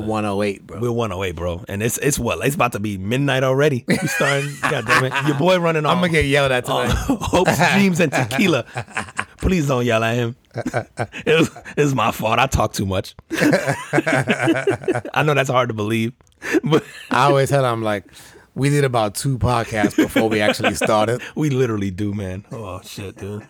We 108, bro. We're 108, bro. And it's it's what? It's about to be midnight already. We starting. God damn it. Your boy running. I'm gonna get yelled at on tonight. hopes, dreams, and tequila. Please don't yell at him. It was, it was my fault. I talk too much. I know that's hard to believe, but I always tell them like, we did about two podcasts before we actually started. we literally do, man. Oh shit, dude.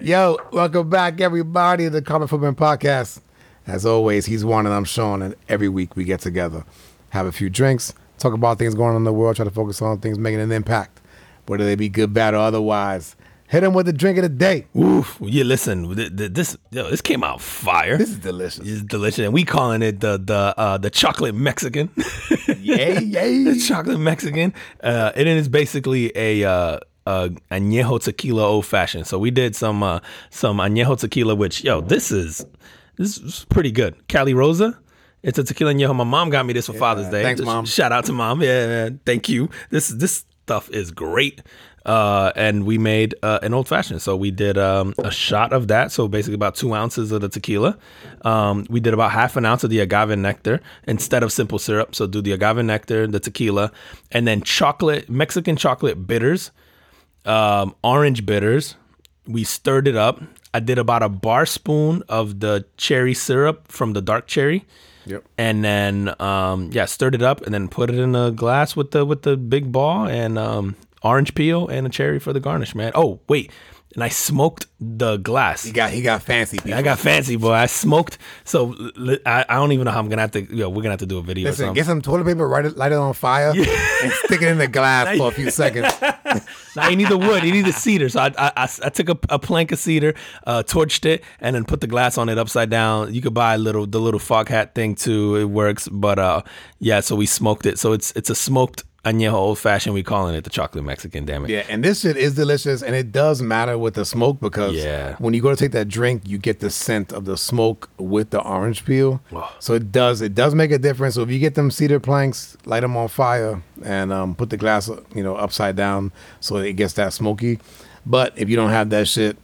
Yo, welcome back, everybody, to the Common Footman Podcast. As always, he's one and I'm Sean, and every week we get together, have a few drinks, talk about things going on in the world, try to focus on things making an impact, whether they be good, bad, or otherwise. Hit him with the drink of the day. Oof. Yeah, listen. th- th- This yo, this came out fire. This is delicious. It's delicious, and we calling it the the uh, the chocolate Mexican. Yay, yay. the chocolate Mexican. Uh, and it is basically a uh, uh, añejo tequila old fashioned. So we did some uh, some añejo tequila, which yo, this is this is pretty good. Calirosa. It's a tequila añejo. My mom got me this for Father's Day. thanks, Mom. Shout out to mom. Yeah, man. thank you. This this stuff is great. Uh, and we made uh, an old fashioned. So we did um, a shot of that. So basically about two ounces of the tequila. Um, we did about half an ounce of the agave nectar instead of simple syrup. So do the agave nectar, the tequila, and then chocolate, Mexican chocolate bitters, um, orange bitters. We stirred it up. I did about a bar spoon of the cherry syrup from the dark cherry Yep. and then um, yeah, stirred it up and then put it in a glass with the with the big ball and um, orange peel and a cherry for the garnish, man. Oh wait, and I smoked the glass. He got he got fancy. People. I got fancy, boy. I smoked. So I, I don't even know how I'm gonna have to. You know, we're gonna have to do a video. Listen, get some toilet paper, light it, light it on fire, and stick it in the glass for a few seconds. Now you need the wood. You need the cedar. So I I, I, I took a, a plank of cedar, uh, torched it, and then put the glass on it upside down. You could buy a little the little fog hat thing too. It works. But uh, yeah. So we smoked it. So it's it's a smoked añejo old fashioned. We calling it the chocolate Mexican. Damn it. Yeah, and this shit is delicious, and it does matter with the smoke because Yeah. when you go to take that drink, you get the scent of the smoke with the orange peel. Oh. So it does it does make a difference. So if you get them cedar planks, light them on fire, and um, put the glass you know upside down so it gets that smoky. But if you don't have that shit,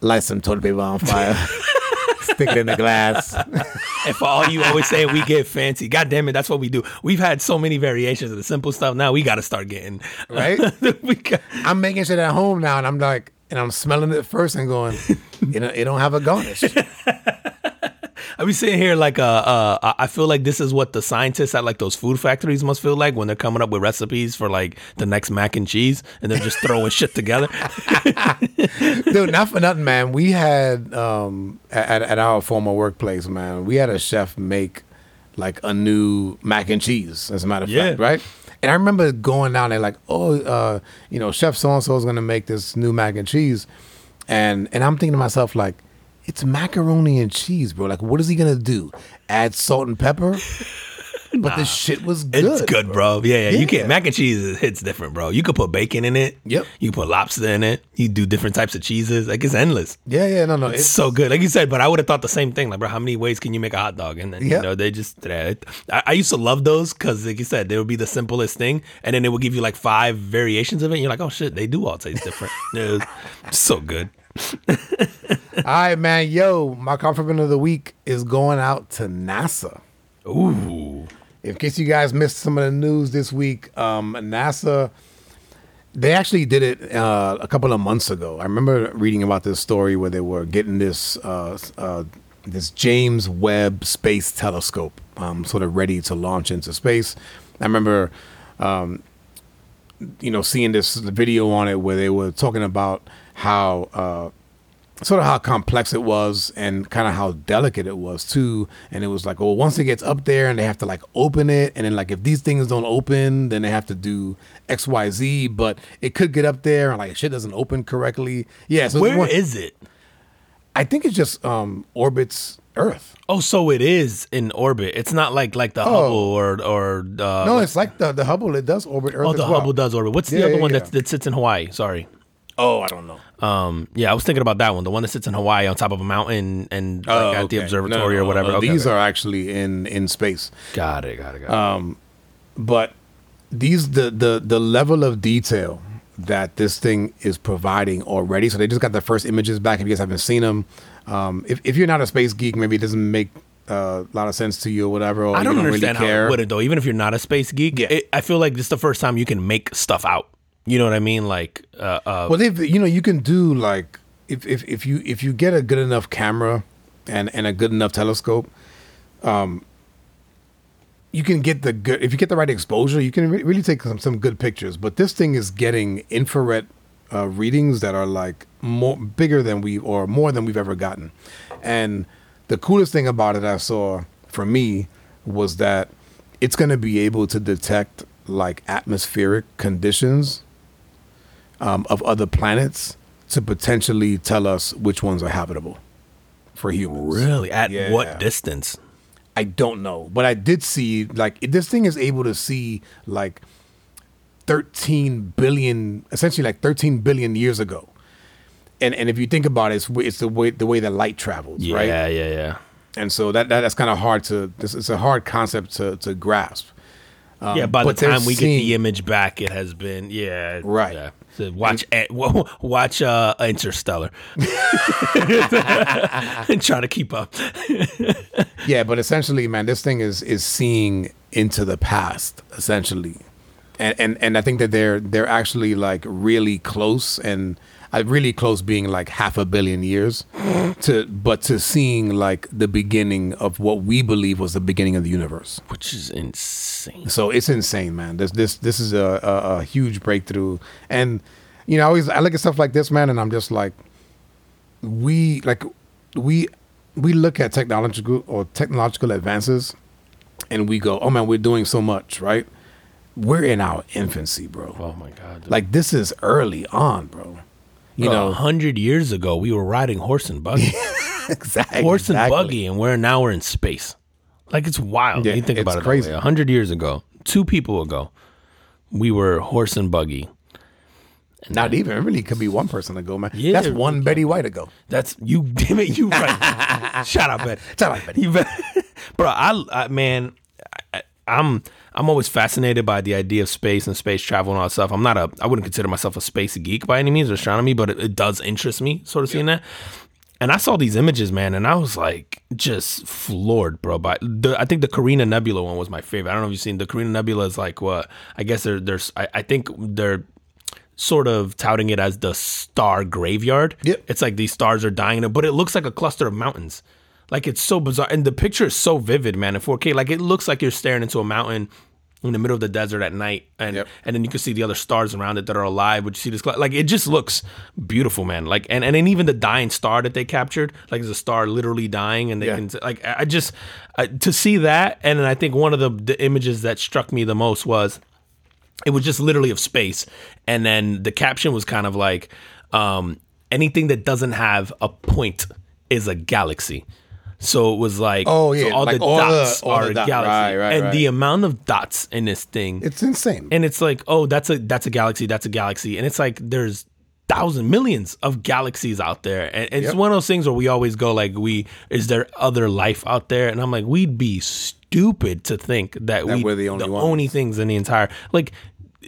light some toilet paper on fire, stick it in the glass. And for all you always say we get fancy, god damn it, that's what we do. We've had so many variations of the simple stuff. Now we got to start getting uh, Right? we got, I'm making shit at home now, and I'm like, and I'm smelling it first and going, you know, it don't have a garnish. I be sitting here like uh, uh I- feel like this is what the scientists at like those food factories must feel like when they're coming up with recipes for like the next mac and cheese and they're just throwing shit together. Dude, not for nothing, man. We had um at, at our former workplace, man. We had a chef make like a new mac and cheese. As a matter of Yeah. fact, right? And I remember going down there like, oh, uh, you know, Chef so and so is gonna make this new mac and cheese, and and I'm thinking to myself like, it's macaroni and cheese, bro. Like, what is he gonna do? Add salt and pepper? But the shit was good. It's good, bro. Yeah, yeah, You can't mac and cheese hits different, bro. You could put bacon in it. Yep. You put lobster in it. You do different types of cheeses. Like it's endless. Yeah, yeah, no, no. It's so good. Like you said, but I would have thought the same thing. Like, bro, how many ways can you make a hot dog? And then, Yeah. you know, they just, yeah, I, I used to love those because, like you said, they would be the simplest thing. And then it would give you like five variations of it. And you're like, oh shit, they do all taste different. it was so good. All right, man. Yo, my compliment of the week is going out to NASA. Ooh. In case you guys missed some of the news this week, um, NASA they actually did it uh, a couple of months ago. I remember reading about this story where they were getting this uh, uh, this James Webb Space Telescope um, sort of ready to launch into space. I remember, um, you know, seeing this video on it where they were talking about how. Uh, sort of how complex it was and kind of how delicate it was too. And it was like, well, once it gets up there and they have to like open it, and then like if these things don't open, then they have to do X, Y, Z. But it could get up there and like shit doesn't open correctly. Yeah, so Where more- is it? I think it's just um orbits Earth. Oh, so it is in orbit. It's not like like the Hubble or or uh, No, it's like the the Hubble. It does orbit Earth. oh the well. Hubble does orbit. What's the other yeah, one yeah. that that sits in Hawaii? Sorry. Oh, I don't know. Um, yeah, I was thinking about that one, the one that sits in Hawaii on top of a mountain and like, Oh, at the observatory No, no, or whatever. no, Okay, These okay. are actually in in space. got it, got it, got it. Um, but these the the the level of detail that this thing is providing already. So they just got the first images back. If you guys haven't seen them, um, if if you're not a space geek, maybe it doesn't make uh, a lot of sense to you or whatever. Or I don't you understand really care. how it would though. Even if you're not a space geek, Yeah. it, I feel like this is the first time you can make stuff out. You know what I mean? Like, uh, uh, Well, they've you know you can do like if if if you if you get a good enough camera and and a good enough telescope, um, you can get the good if you get the right exposure, you can re- really take some some good pictures. But this thing is getting infrared uh, readings that are like more bigger than we or more than we've ever gotten, and the coolest thing about it I saw for me was that it's going to be able to detect like atmospheric conditions um, of other planets to potentially tell us which ones are habitable for humans. really, at Yeah. what distance? I don't know, but I did see like this thing is able to see like 13 billion, essentially like 13 billion years ago. And and if you think about it, it's, it's the way the way that light travels, Yeah, right? yeah, yeah. Yeah. And so that, that that's kind of hard to this it's a hard concept to to grasp. Um, yeah, by the time we get the image back, it has been yeah, Right. Yeah. So watch watch uh, Interstellar and try to keep up. Yeah, but essentially, man, this thing is is seeing into the past, essentially, and and and I think that they're they're actually like really close, and really close being like half a billion years, to but to seeing like the beginning of what we believe was the beginning of the universe. which is insane. So it's insane, man. This this this is a, a, a huge breakthrough, and you know, I always I look at stuff like this, man, and I'm just like, we like we we look at technological or technological advances, and we go, oh man, we're doing so much, right? We're in our infancy, bro. Oh my god! Like this is early on, bro. You know, a hundred years ago, we were riding horse and buggy, exactly horse and exactly. buggy, and we're now we're in space. Like it's wild. Yeah, you think about it. crazy. A hundred years ago, two people ago, we were horse and buggy. Not even. It really could be one person ago, man. Yeah, That's one Betty White ago. That's you. Damn it, you right. Shout out, Betty. Shout out, Betty. You bet. Bro, I, I man, I, I'm I'm always fascinated by the idea of space and space travel and all that stuff. I'm not a I wouldn't consider myself a space geek by any means or astronomy, but it, it does interest me, sort of seeing that. And I saw these images, man, and I was like just floored, bro. By the, I think the Carina Nebula one was my favorite. I don't know if you've seen the Carina Nebula is like what I guess they're there's I, I think they're sort of touting it as the star graveyard. Yep. It's like these stars are dying, but it looks like a cluster of mountains. Like it's so bizarre, and the picture is so vivid, man. In 4K, like it looks like you're staring into a mountain in the middle of the desert at night, and Yep. and then you can see the other stars around it that are alive. But you see this, like it just looks beautiful, man. Like and and then even the dying star that they captured, like there's a star literally dying, and they Yeah. can like I I just I, to see that, and then I think one of the the images that struck me the most was it was just literally of space and then the caption was kind of like um, anything that doesn't have a point is a galaxy so it was like Oh, so yeah, all like the all the- dots all are the dot- galaxy right, right, and right. the amount of dots in this thing It's insane. and it's like oh that's a that's a galaxy that's a galaxy and it's like there's thousand millions millions of galaxies out there and, and it's Yep. one of those things where we always go like we is there other life out there and i'm like we'd be stupid to think that, That we we're the only ones. only things in the entire like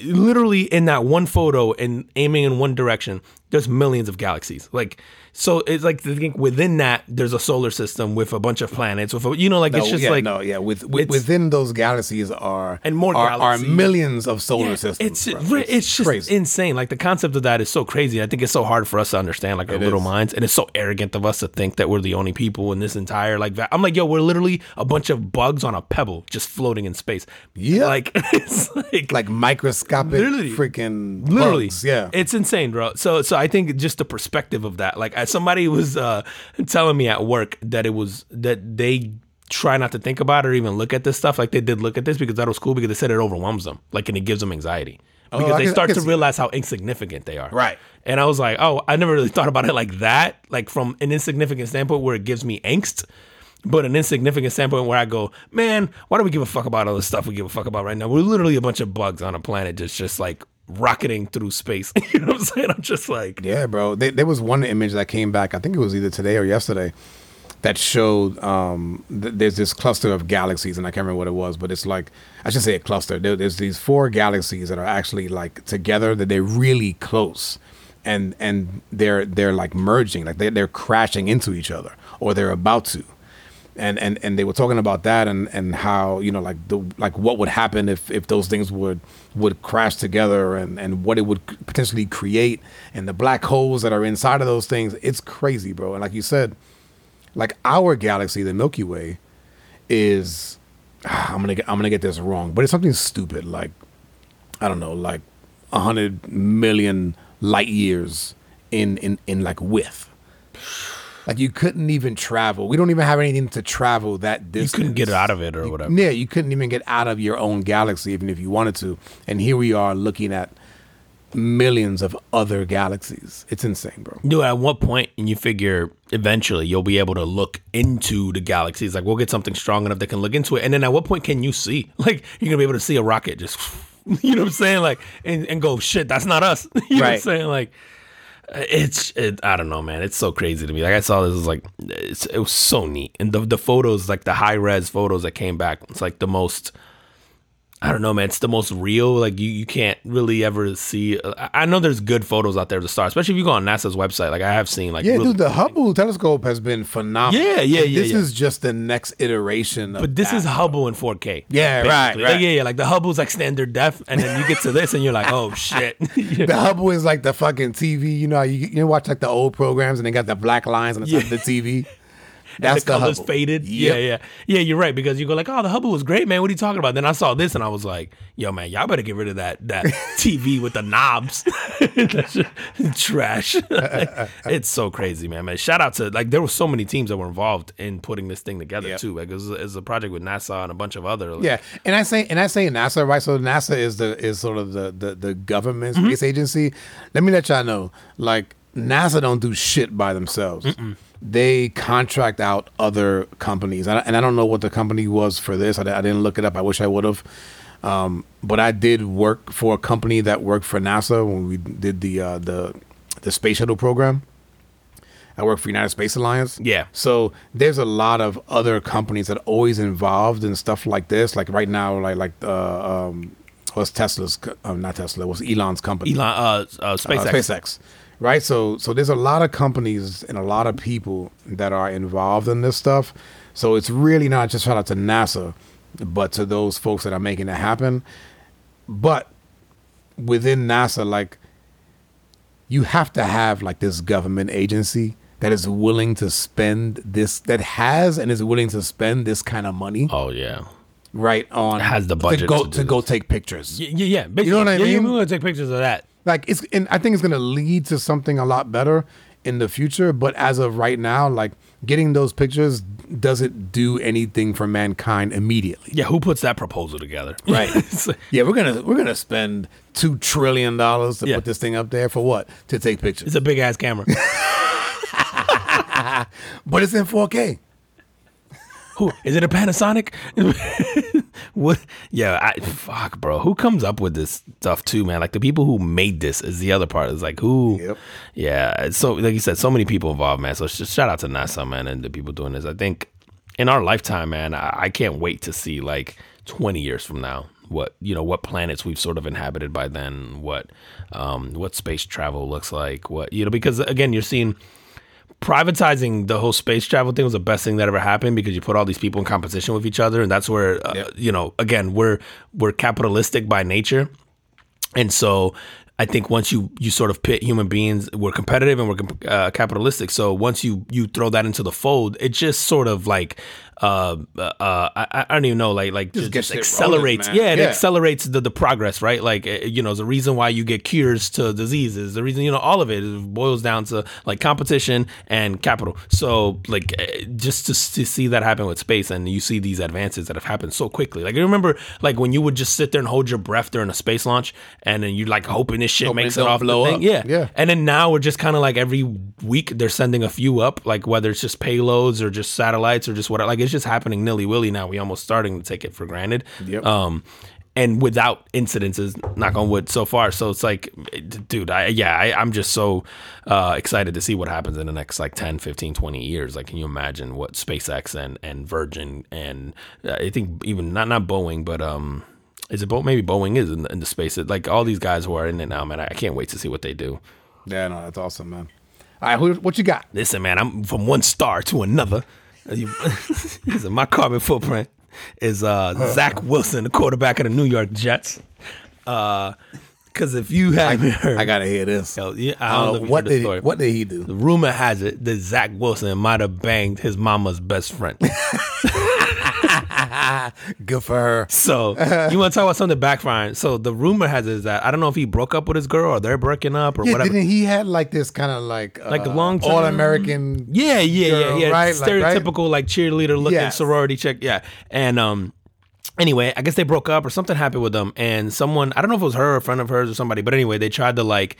literally in that one photo and aiming in one direction there's millions of galaxies like so it's like to think within that there's a solar system with a bunch of planets with a, you know like No, it's just yeah, like no, yeah. With, with within those galaxies are And more are, are millions of solar Yeah, systems. It's bro. it's, just crazy. insane. Like the concept of that is so crazy. I think it's so hard for us to understand, like our It little is. minds, and it's so arrogant of us to think that we're the only people in this entire like. I'm like, yo, we're literally a bunch of bugs on a pebble just floating in space. Yeah. like it's like like microscopic Literally. freaking literally bugs, yeah. it's insane bro so so i think just the perspective of that like as somebody was uh telling me at work that it was that they try not to think about it or even look at this stuff like they did look at this because that was cool because they said it overwhelms them like and it gives them anxiety because Oh, I they can- start to realize how insignificant they are Right. and i was like oh i never really thought about it like that like from an insignificant standpoint where it gives me angst but an insignificant standpoint where I go, man, why do we give a fuck about all the stuff we give a fuck about right now? We're literally a bunch of bugs on a planet just just like rocketing through space. you know what I'm saying? I'm just like, Yeah, bro. They, there was one image that came back. I think it was either today or yesterday, that showed um, th- there's this cluster of galaxies, and I can't remember what it was, but it's like I should say a cluster. There, there's these four galaxies that are actually like together that they're really close, and and they're they're like merging, like they they're crashing into each other, or they're about to. And, and, and they were talking about that and, and how you know like the like what would happen if, if those things would would crash together and, and what it would potentially create and the black holes that are inside of those things it's crazy bro and like you said like our galaxy, the Milky Way, is ah, I'm gonna get, I'm gonna get this wrong, but it's something stupid like I don't know, like a hundred million light years in in in like width. Like you couldn't even travel. We don't even have anything to travel that distance. You couldn't get out of it or whatever. Yeah, you couldn't even get out of your own galaxy even if you wanted to. And here we are looking at millions of other galaxies. It's insane, bro. Dude, at what point and you figure eventually you'll be able to look into the galaxies? Like we'll get something strong enough that can look into it. And then at what point can you see? Like you're gonna be able to see a rocket just you know what I'm saying? Like and, and go, shit, that's not us. you know what I'm saying? Like it's it, I don't know, man. It's so crazy to me. Like I saw this, was like it was so neat, and the the photos, like the high res photos that came back, it's like the most. I don't know, man. It's the most real. Like you, you can't really ever see. I know there's good photos out there of the stars, especially if you go on NASA's website. Like I have seen, like Yeah, really- dude, the Hubble telescope has been phenomenal. Yeah, yeah, yeah, This yeah. is just the next iteration of But this that. is Hubble in 4K. Yeah, right, basically. Like, right. yeah, yeah. Like the Hubble's like standard def, and then you get to this, and you're like, oh shit. the Hubble is like the fucking TV. You know, you you watch like the old programs and they got the black lines on the side of the TV. That's the colors Hubble. faded. Yep. Yeah, yeah, yeah. You're right because you go like, "Oh, the Hubble was great, man. What are you talking about?" Then I saw this and I was like, "Yo, man, y'all better get rid of that that TV with the knobs. Trash. it's so crazy, man. Man, shout out to like there were so many teams that were involved in putting this thing together Yep. too. Like it was, it was a project with NASA and a bunch of other. Like, Yeah, and I say and I say NASA, right? So NASA is the is sort of the the, the government Mm-hmm. space agency. Let me let y'all know, like NASA don't do shit by themselves. They contract out other companies, and I, and I don't know what the company was for this. I, I didn't look it up. I wish I would have. Um, but I did work for a company that worked for NASA when we did the uh, the the space shuttle program. I work for United Space Alliance. Yeah. So there's a lot of other companies that are always involved in stuff like this. Like right now, like like uh, um, what's Tesla's? Uh, not Tesla. was Elon's company? Elon, uh, uh, SpaceX. Uh, SpaceX. Right. So so there's a lot of companies and a lot of people that are involved in this stuff. So it's really not just shout out to NASA, but to those folks that are making it happen. But within NASA, like you have to have like this government agency that is willing to spend this that has and is willing to spend this kind of money Oh yeah. right on Has the budget to go to to, go take pictures. Yeah, yeah, yeah. You know what I yeah, mean? we're gonna take pictures of that. Like it's and I think it's gonna lead to something a lot better in the future. But as of right now, like getting those pictures doesn't do anything for mankind immediately. Yeah, who puts that proposal together? Right. Yeah, we're gonna we're gonna spend two trillion dollars to Yeah. put this thing up there for what? To take pictures. it's a big ass camera. But it's in 4K. Who is it? A Panasonic? what? Yeah, I fuck, bro. Who comes up with this stuff too, man? Like the people who made this is the other part. It's like who? Yep. Yeah. So like you said, so many people involved, man. So just shout out to NASA, man, and the people doing this. I think in our lifetime, man, I, I can't wait to see like 20 years from now what you know what planets we've sort of inhabited by then what um what space travel looks like what you know because again you're seeing privatizing the whole space travel thing was the best thing that ever happened because you put all these people in competition with each other and that's where uh, Yep. you know again we're we're capitalistic by nature and so I think once you you sort of pit human beings, we're competitive and we're uh, capitalistic. So once you you throw that into the fold, it just sort of like uh, uh I, I don't even know like like just, gets just accelerates. man. yeah, it Yeah. accelerates the, the progress, right? Like uh, you know, the reason why you get cures to diseases, the reason you know all of it boils down to like competition and capital. So like uh, just to, to see that happen with space, and you see these advances that have happened so quickly. Like I remember like when you would just sit there and hold your breath during a space launch, and then you're like hoping this shit Hoping makes it it don't off the thing. up. Yeah, Yeah. And then now we're just kind of like every week they're sending a few up, like whether it's just payloads or just satellites or just what. Like it's just happening nilly willy now. We almost starting to take it for granted. Yep. Um, and without incidences, knock on wood, so far. So it's like, dude, I, yeah, I, I'm just so uh, excited to see what happens in the next like 10, 15, 20 years. Like, can you imagine what SpaceX and, and Virgin and uh, I think even not not Boeing, but um, is it Bo- maybe Boeing is in the, in the space? Like all these guys who are in it now, man. I, I can't wait to see what they do. Yeah, no, that's awesome, man. All right, who, what you got? Listen, man, I'm from one star to another. Uh, my carbon footprint is uh, Zach Wilson, the quarterback of the New York Jets. Because if you haven't heard, I gotta hear this. Yo, yeah, I I don't know know, what did story. what did he do? the rumor has it that Zach Wilson might have banged his mama's best friend. Good for her. So you want to talk about something backfiring? So the rumor has it is that I don't know if he broke up with his girl or they're breaking up or Yeah, whatever. didn't he had like this kind of like uh, Like a long-term- all American? Yeah, yeah, girl, yeah, yeah. right? Like, right? Stereotypical like, cheerleader looking Yes. sorority chick. Yeah. And um anyway, I guess they broke up or something happened with them and someone I don't know if it was her or a friend of hers or somebody, but anyway, they tried to like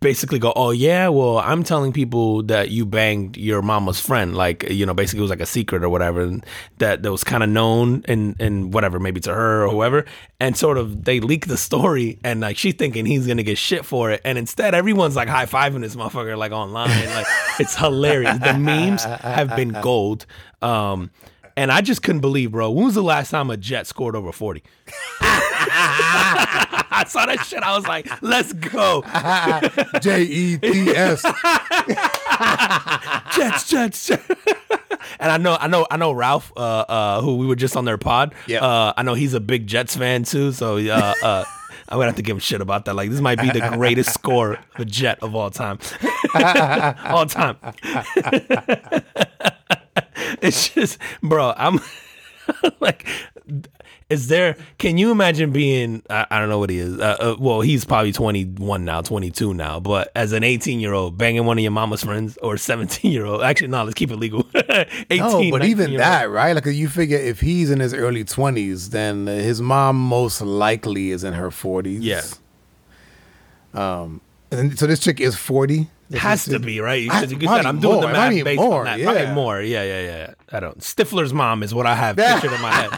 basically go, Oh yeah, well, I'm telling people that you banged your mama's friend. Like, you know, basically it was like a secret or whatever, and that that was kind of known and and whatever, maybe to her or whoever. And sort of they leak the story and like she's thinking he's gonna get shit for it. And instead everyone's like high fiving this motherfucker like online. Like it's hilarious. The memes have been gold. Um and I just couldn't believe, bro. When was the last time a Jet scored over 40? I saw that shit. I was like, let's go. J E T S. Jets, Jets, Jets. and I know, I know, I know Ralph, uh, uh, who we were just on their pod. Yeah. Uh, I know he's a big Jets fan too. So, uh, uh, I'm gonna have to give him shit about that. Like, this might be the greatest score of a Jet of all time. all time. it's just, bro. I'm like, is there? Can you imagine being? I, I don't know what he is. Uh, uh, well, he's probably 21 now, 22 now. But as an 18 year old, banging one of your mama's friends, or 17 year old. Actually, no, let's keep it legal. 18. No, but even that, right? Like you figure if he's in his early twenties, then his mom most likely is in her forties. Yeah. Um. And so this chick is forty. It has to be right. I- Because you said I'm doing more. the math based more, on that. yeah. Probably more. Yeah, yeah, yeah. I don't. Stifler's mom is what I have pictured in my head.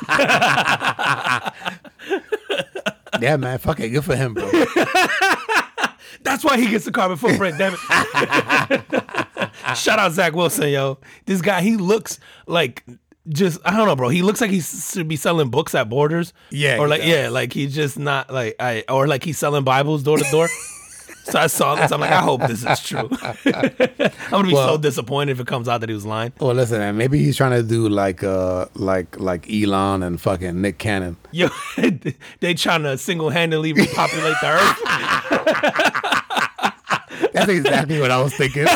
Yeah, man. Fuck it. Good for him, bro. That's why he gets the carbon footprint. Damn it! Shout out Zach Wilson, yo. This guy, he looks like just I don't know, bro. He looks like he should be selling books at Borders. Yeah, or like yeah, like he's just not like I or like he's selling Bibles door to door. So I saw this. I'm like, I hope this is true. I'm gonna be so disappointed if it comes out that he was lying. Well, listen, man. Maybe he's trying to do like uh like like Elon and fucking Nick Cannon. Yo, they trying to single handedly repopulate the earth. That's exactly what I was thinking.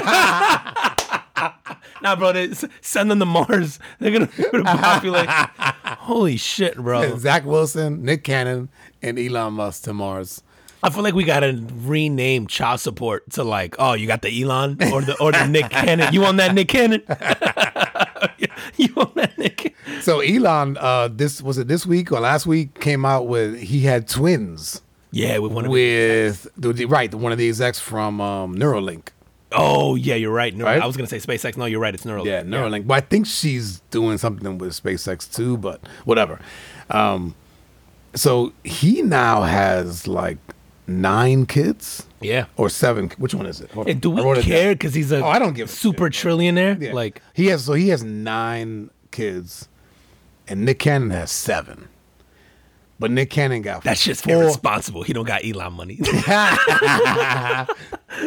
Nah, bro, they send them to Mars. They're gonna, gonna populate. Holy shit, bro! Zach Wilson, Nick Cannon, and Elon Musk to Mars. I feel like we gotta rename child support to like, oh, you got the Elon or the or the Nick Cannon. You want that Nick Cannon? you on that Nick? So Elon, uh, this was it this week or last week came out with he had twins Yeah, we want to. with the, the- right one of the execs from um, Neuralink. Oh yeah, you're right. Neuro- Right? I was gonna say SpaceX. No, you're right. It's Neuralink. Yeah, Neuralink. But I think she's doing something with SpaceX too. But whatever. Um, so he now has like nine kids Yeah. or seven. Which one is it? Hold Hey, do I we care? Because he's a Oh, I don't give a super trillionaire. Yeah. Like, he has so he has nine kids, and Nick Cannon has seven. But Nick Cannon got that's just four. irresponsible. He don't got Elon money.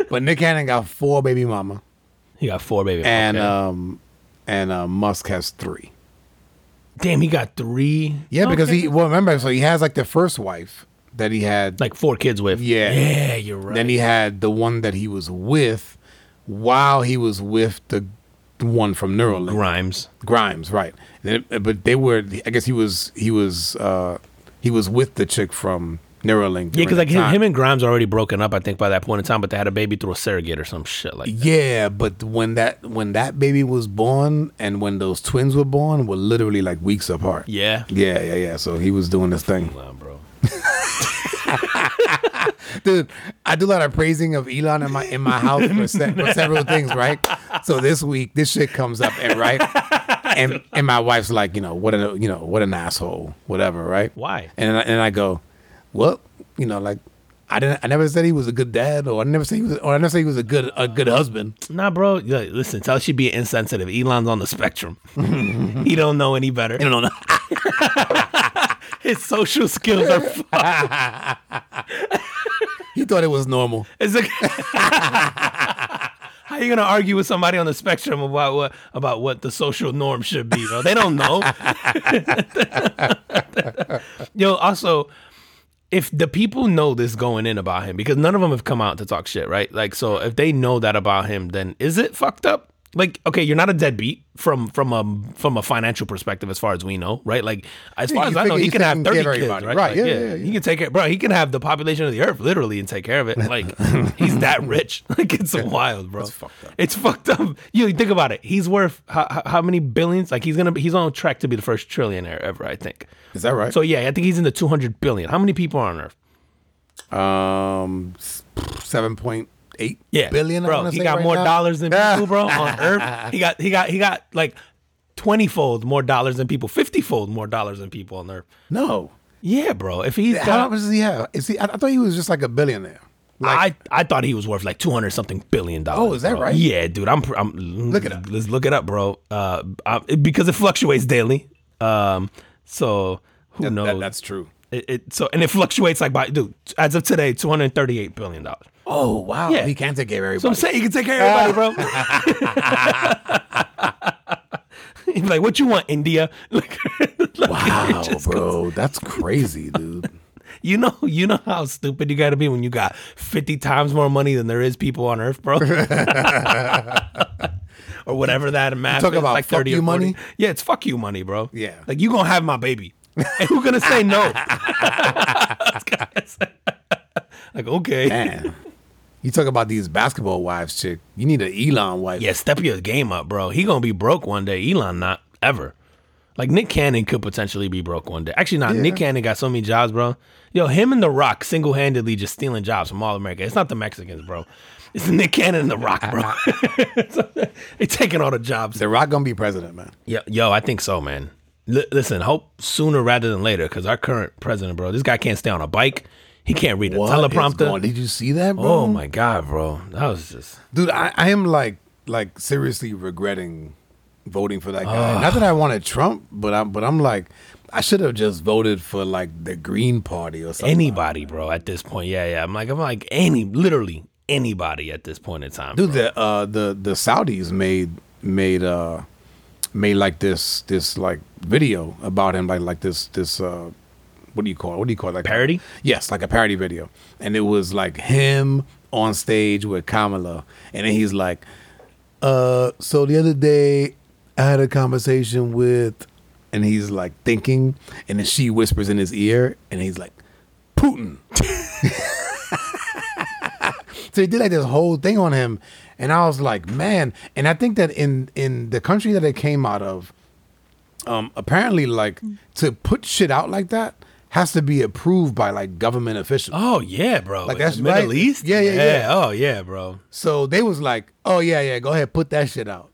but Nick Cannon got four baby mama, he got four baby. and Okay. um, and uh, Musk has three. damn, he got three. Yeah, because he well remember so he has like the first wife that he had. like four kids with. Yeah. yeah, you're right. Then he had the one that he was with while he was with the one from Neuralink. Grimes. Grimes, right? But they were. I guess he was. He was. uh He was with the chick from Neuralink. Yeah, because like him, him and Grimes are already broken up. I think by that point in time, but they had a baby through a surrogate or some shit like. that. Yeah, but when that when that baby was born and when those twins were born were literally like weeks apart. Yeah. Yeah, yeah, yeah. So he was doing this thing. Bro. Dude, I do a lot of praising of Elon in my in my house for, se- for several things, right? So this week, this shit comes up, and right, and and my wife's like, you know, what a you know what an asshole, whatever, right? Why? And I, and I go, well, you know, like I didn't, I never said he was a good dad, or I never said he was, or I never said he was a good a good husband. Nah, bro. Listen, tell she be insensitive. Elon's on the spectrum. he don't know any better. You know, no. His social skills are. F- he thought it was normal. it's like, how you gonna argue with somebody on the spectrum about what about what the social norm should be, bro? They don't know. Yo, also, if the people know this going in about him, because none of them have come out to talk shit, right? Like, so if they know that about him, then is it fucked up? Like, okay, you're not a deadbeat from from a from a financial perspective, as far as we know, right? Like, as Yeah, far as I know, he can have thirty kids, right? Right, Like, yeah, yeah, He yeah. can take care, bro. He can have the population of the earth literally and take care of it. Like, he's that rich. Like, it's wild, bro. fucked up. It's fucked up. You think about it. He's worth how, how- many billions? Like, he's gonna be, he's on track to be the first trillionaire ever. I think. Is that right? So yeah, I think he's in the two hundred billion. How many people are on Earth? um, seven point eight Yeah, billion. Bro. He got right more now. dollars than people, bro, on Earth. He got he got he got like twenty fold more dollars than people, fifty fold more dollars than people on Earth. No, Yeah, bro. If he's how got, much does he have? Is he? I, I thought he was just like a billionaire. I I thought he was worth like two hundred something billion dollars. Oh, is that bro. right? Yeah, dude. I'm I'm Look it up. Let's look it up, bro. Uh, I, because it fluctuates daily. Um, so who knows? That- that's true. It, it so and it fluctuates like by dude. As of today, two hundred thirty eight billion dollars. Oh wow, Yeah. he can take care of everybody. So I'm saying you can take care of everybody, bro. Be like, "What you want, India?" Like, wow, bro, that's crazy, dude. You know, you know how stupid you got to be when you got fifty times more money than there is people on Earth, bro. or whatever that math talk about like fuck thirty you money? Yeah, it's fuck you money, bro. Yeah. like you gonna have my baby, and who gonna say no? like okay, you talk about these basketball wives, chick. You need an Elon wife. yeah, step your game up, bro. He gonna be broke one day. Elon not ever. Like Nick Cannon could potentially be broke one day. Actually, not. Nick Cannon got so many jobs, bro. Yo, him and The Rock single handedly just stealing jobs from all America. It's not the Mexicans, bro. It's Nick Cannon and The Rock, bro. they taking all the jobs. The Rock gonna be president, man. Yo, yo, I think so, man. L- listen, hope sooner rather than later, because our current president, bro, this guy can't stay on a bike. He can't read a What teleprompter. going- Did you see that, bro? Oh my god, bro, that was just. dude, I, I am like like seriously regretting voting for that guy. Not that I wanted Trump, but I'm but I'm like I should have just voted for like the Green Party or something. anybody, bro. At this point, yeah, yeah. I'm like, I'm like any, literally anybody at this point in time. dude, bro. the uh the the Saudis made made uh made like this this like video about him like like this this uh what do you call it? What do you call it? Like Parody? Yes, like a parody video. And it was like him on stage with Kamala. And then he's like, uh, so the other day I had a conversation with and he's like thinking, and then she whispers in his ear, and he's like, Putin. so he did like this whole thing on him, and I was like, man. And I think that in in the country that it came out of, um, apparently like to put shit out like that has to be approved by like government officials. Oh yeah, bro. Like, that's the Middle right. East. Yeah, yeah, yeah. Oh yeah, bro. So they was like, "Oh yeah, yeah, go ahead, put that shit out."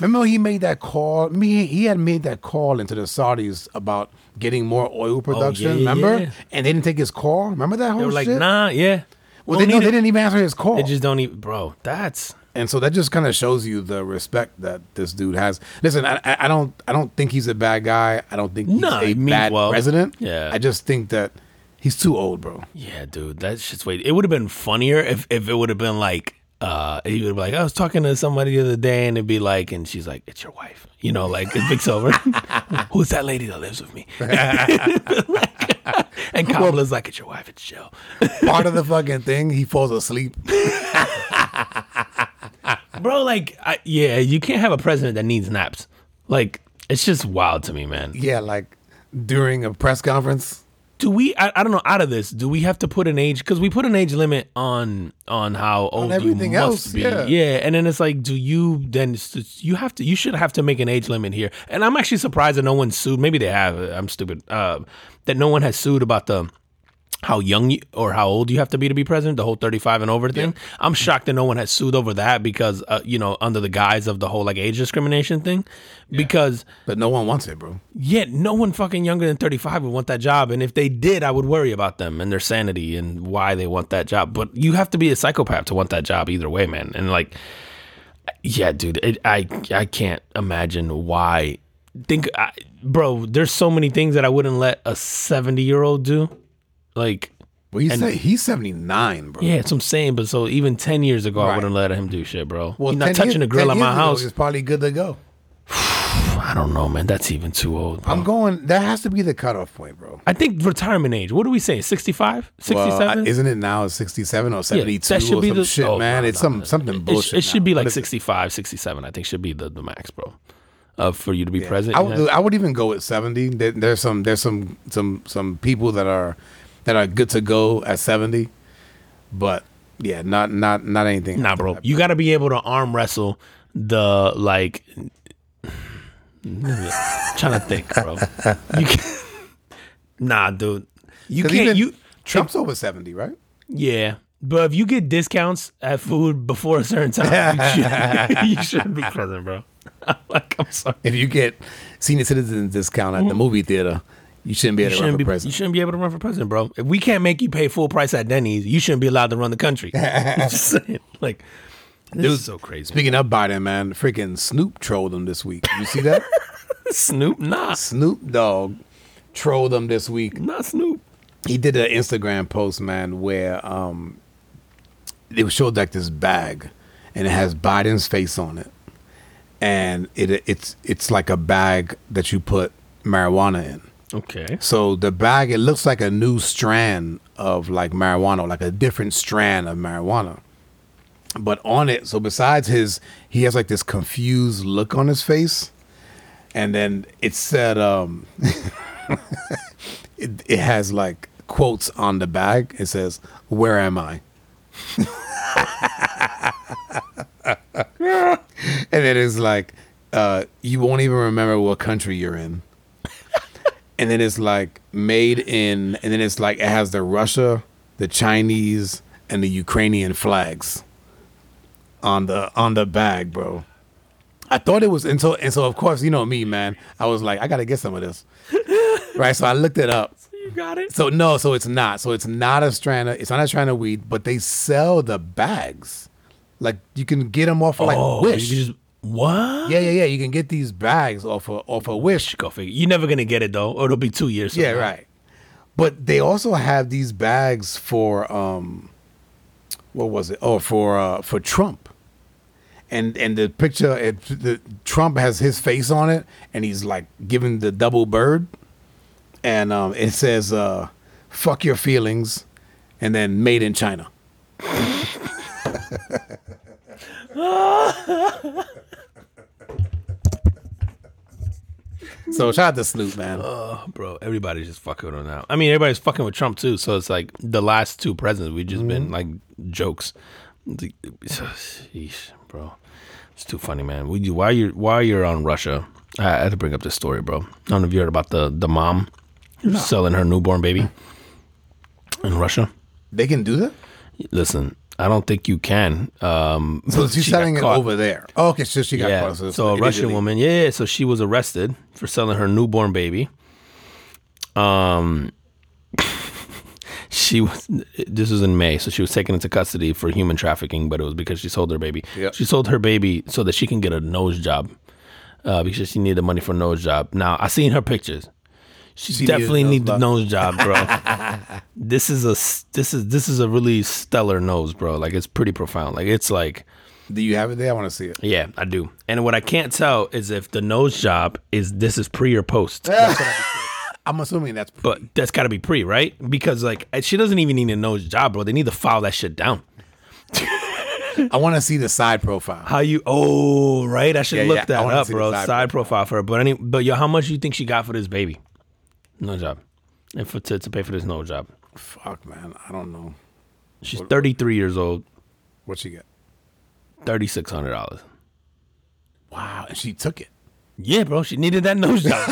Remember when he made that call? Me, he had made that call into the Saudis about getting more oil oh, production. Oh, yeah, yeah, remember? yeah. And they didn't take his call. Remember that whole They were like, shit? nah, yeah. Well, Don't they, no, they didn't even answer his call. They just don't even, bro. That's and so that just kind of shows you the respect that this dude has. Listen, I, I don't, I don't think he's a bad guy. I don't think he's Nah, a bad well, president. yeah. I just think that he's too old, bro. yeah, dude. That's just wait. It would have been funnier if if it would have been like. Uh, he would be like, I was talking to somebody the other day, and it'd be like, and she's like, "It's your wife," you know, like it picks over. Who's that lady that lives with me? and Kamala's like, "It's your wife. It's Joe." Part of the fucking thing, he falls asleep. bro like I, yeah you can't have a president that needs naps like it's just wild to me man Yeah, like during a press conference. do we I, I don't know out of this do we have to put an age because we put an age limit on on how old everything you must else, be yeah. and then it's like do you then you have to you should have to make an age limit here and i'm actually surprised that no one sued maybe they have i'm stupid uh that no one has sued about the how young you, or how old you have to be to be president, the whole 35 and over thing. I'm shocked that no one has sued over that because, uh, you know, under the guise of the whole like age discrimination thing. Because, But no one wants it, bro. yet no one fucking younger than 35 would want that job. And if they did, I would worry about them and their sanity and why they want that job. But you have to be a psychopath to want that job either way, man. And like, yeah, dude, it, I I can't imagine why. Think, I, bro, there's so many things that I wouldn't let a 70 year old do. Like, Well, he said he's 79, bro. yeah, that's what I'm saying. But so even 10 years ago, I wouldn't let him do shit, bro. Well, He's not touching years- a grill 10 at my house. It's probably good to go. I don't know, man. That's even too old. Bro. I'm going. That has to be the cutoff point, bro. I think retirement age. What do we say? 65? 67? Well, isn't it now 67 or 72 that should be the- shit, oh, man? no, it's no, some something It, bullshit. it should now. be like is 65, 67. I think should be the, the max, bro. Uh, for you to be present. I would. I would even go with 70. There, there's some there's some some some people that are that are good to go at 70, but yeah, not not not anything. Nah, bro. You got to be able to arm wrestle the like. trying to think, bro. You can, nah, dude. You can't. You Trump's over 70, right? yeah, but if you get discounts at food before a certain time, you, should, you shouldn't be president, bro. like, I'm sorry. If you get senior citizen discount at the movie theater, you shouldn't be You able to run for be. You president. shouldn't be able to run for president, bro. If we can't make you pay full price at Denny's, you shouldn't be allowed to run the country. Just saying, like, this is so crazy. Speaking of Biden, man, freaking Snoop trolled him this week. You see that? Snoop, nah, Snoop Dogg trolled him this week. not Snoop. he did an Instagram post, man, where um, it showed like this bag, and it has Biden's face on it, and it it's it's like a bag that you put marijuana in. Okay. So the bag it looks like a new strand of like marijuana, like a different strand of marijuana. But on it, so besides his, he has like this confused look on his face, and then it said, um, it, it has like quotes on the bag. It says, "Where am I?" and then it's like, uh, you won't even remember what country you're in. And then it's like made in, and then it's like it has the Russia, the Chinese, and the Ukrainian flags on the on the bag, bro. I thought it was, and so and so of course you know me, man. I was like, I gotta get some of this, right? So I looked it up. So you got it. So no, so it's not. So it's not a strand of, it's not a strand of weed, but they sell the bags. Like you can get them off of like oh, Wish. You just, what? yeah, yeah, yeah. You can get these bags off a off of Wish. Go figure. You're never gonna get it though, or it'll be two years. from Yeah, now. right. But they also have these bags for um what was it? Oh, for uh for Trump. And and the picture it, the Trump has his face on it and he's like giving the double bird and um it says uh fuck your feelings and then made in China. so shout out to Snoop, man. Oh, bro, everybody's just fucking with him now. I mean, everybody's fucking with Trump too. So it's like the last two presidents, we've just been mm-hmm. like jokes. Sheesh, bro, it's too funny, man. We while you're while you're on Russia, I had to bring up this story, bro. I don't know if you heard about the the mom selling her newborn baby in Russia. They can do that? Listen, I don't think you can. Um, So she's she selling it over there. Oh, okay, so she got yeah. caught. So, a Russian woman, yeah, yeah. So she was arrested for selling her newborn baby. Um, she was. This was in May, so she was taken into custody for human trafficking, but it was because she sold her baby. Yep. She sold her baby so that she can get a nose job, uh, because she needed the money for a nose job. Now I seen her pictures. She, She needed a definitely nose need the job. nose job, bro. this is a this is this is a really stellar nose, bro. Like it's pretty profound. Like it's like. Do you have it there? I want to see it. Yeah, I do. And what I can't tell is if the nose job is this is pre or post. I'm assuming that's. but that's got to be pre, right? Because like eh, she doesn't even need a nose job, bro. They need to file that shit down. I want to see the side profile. How you? Oh, right. I should Yeah, look yeah, that up, bro. side Side, profile. for her. But any, but yo, how much do you think she got for this baby? No job. And for to, to pay for this no job. Fuck, man. I don't know. She's 33 years old. What she get? Thirty six hundred dollars. Wow, and she took it. Yeah, bro, she needed that nose job.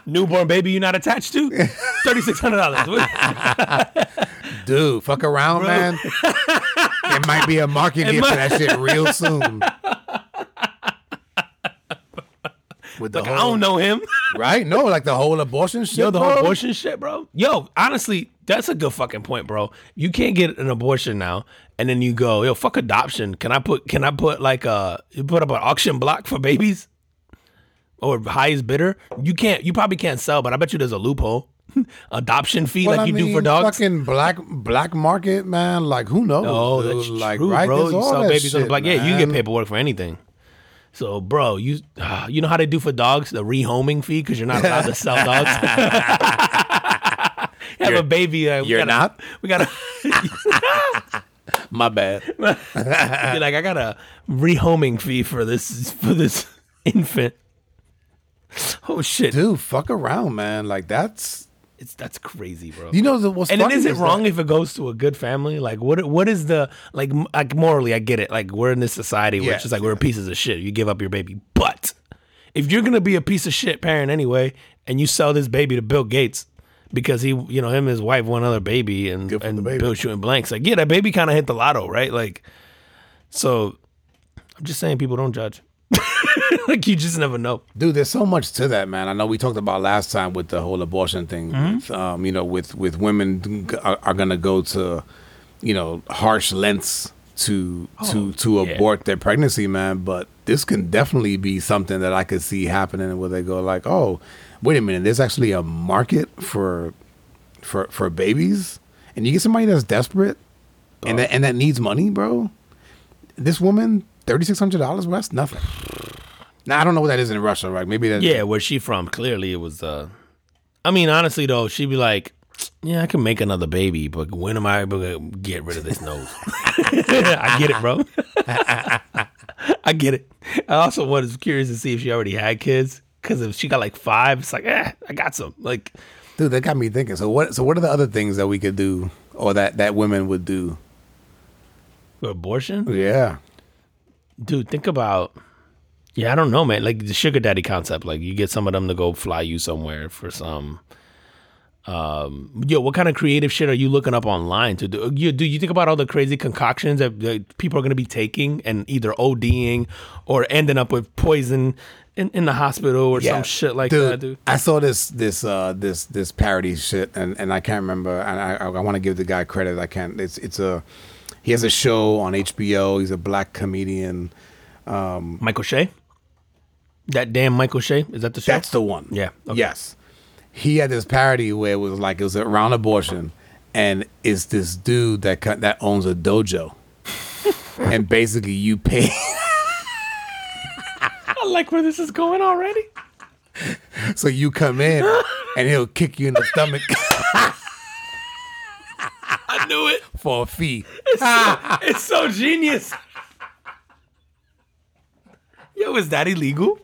Newborn baby you're not attached to? $3,600. Dude, fuck around, man. it might be a market gift for that shit real soon. With the Like, I don't know him. right? No, like the whole abortion shit. Yo, the whole bro. abortion shit, bro. Yo, honestly, that's a good fucking point, bro. You can't get an abortion now, and then you go, yo, fuck adoption. Can I put? Can I put like a? You put up an auction block for babies, or highest bidder? You can't. You probably can't sell, but I bet you there's a loophole. adoption fee Well, like I you do for dogs. Fucking black black market, man. Like who knows? Oh, dude? that's like true, right, bro. You sell babies on the shit, block. Yeah, you get paperwork for anything. So, bro, you uh, you know how they do for dogs the rehoming fee because you're not allowed to sell dogs. Have You're- a baby. Uh, we you're gotta- not? We gotta. My bad. Be like, I got a rehoming fee for this for this infant. Oh shit, Dude, fuck around, man. Like that's it's that's crazy, bro. you know the what's and is it wrong that- if it goes to a good family. Like, what what is the like? Like morally, I get it. Like, we're in this society where Yes, it's just like we're pieces of shit. You give up your baby, but if you're gonna be a piece of shit parent anyway, and you sell this baby to Bill Gates because he, you know, him and his wife want another baby, and and baby. Bill shooting blanks, like yeah, that baby kind of hit the lotto, right? Like, so I'm just saying, people don't judge. like you just never know. Dude, there's so much to that, man. I know we talked about last time with the whole abortion thing. Mm-hmm. Um, you know, with with women are, are gonna go to, you know, harsh lengths to to to Oh, yeah. abort their pregnancy, man. But this can definitely be something that I could see happening where they go like, oh, wait a minute, there's actually a market for for for babies, and you get somebody that's desperate and that and that needs money, bro. This woman, thirty six hundred dollars, that's nothing. Now I don't know what that is in Russia, right? Maybe that. Yeah, where's she from? Clearly, it was. uh I mean, honestly though, she'd be like, "Yeah, I can make another baby, but when am I able to get rid of this nose?" I get it, bro. I get it. I also was curious to see if she already had kids, because if she got like five, it's like, eh, I got some. Like, dude, that got me thinking. So what? So what are the other things that we could do, or that that women would do? for abortion, Yeah, dude. Think about. Yeah, I don't know, man. Like the sugar daddy concept. Like you get some of them to go fly you somewhere for some. Um, yo, what kind of creative shit are you looking up online to do? You do you think about all the crazy concoctions that, that people are going to be taking and either ODing or ending up with poison in, in the hospital or some shit like that, dude? I saw this this uh this this parody shit, and and I can't remember. And I I, I want to give the guy credit. I can't. It's it's a he has a show on HBO. He's a black comedian. Um, Michael Che. That damn Michael Che is that the show? That's the one. Yeah, okay. Yes. He had this parody where it was like it was around abortion, and it's this dude that cut, that owns a dojo, and basically you pay. I like where this is going already. so you come in, and he'll kick you in the stomach I knew it. For a fee. It's so genius. Yo, is that illegal?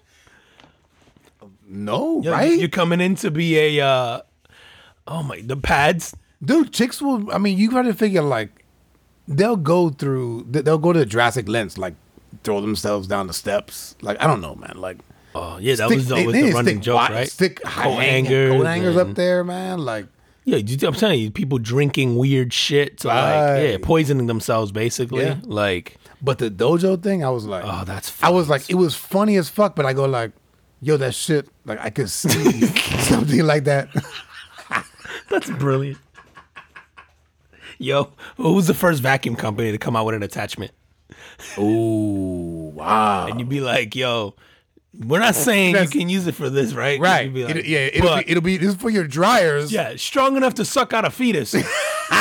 No, Yo, right? You're coming in to be a uh oh my the pads. Dude, chicks will. I mean, you got to figure like they'll go through. they- They'll go to drastic lengths, like throw themselves down the steps. Like I don't know, man. Like Oh yeah, that stick- was always they the running stick joke, right? Stick Coat coat hangers hangers, coat hangers up there, man. Like Yeah, I'm telling you, people drinking weird shit like yeah, poisoning themselves basically. Yeah. Like But the dojo thing, I was like, Oh, that's I was like, it was funny as fuck. But I go like, yo, that shit. Like I could see something like that. that's brilliant. Yo, who's the first vacuum company to come out with an attachment? Ooh, wow. And you'd be like, yo, we're not oh, saying you can use it for this, right? Right. like, It- yeah. It'll but- be, it'll be. This is for your dryers. Yeah, strong enough to suck out a fetus.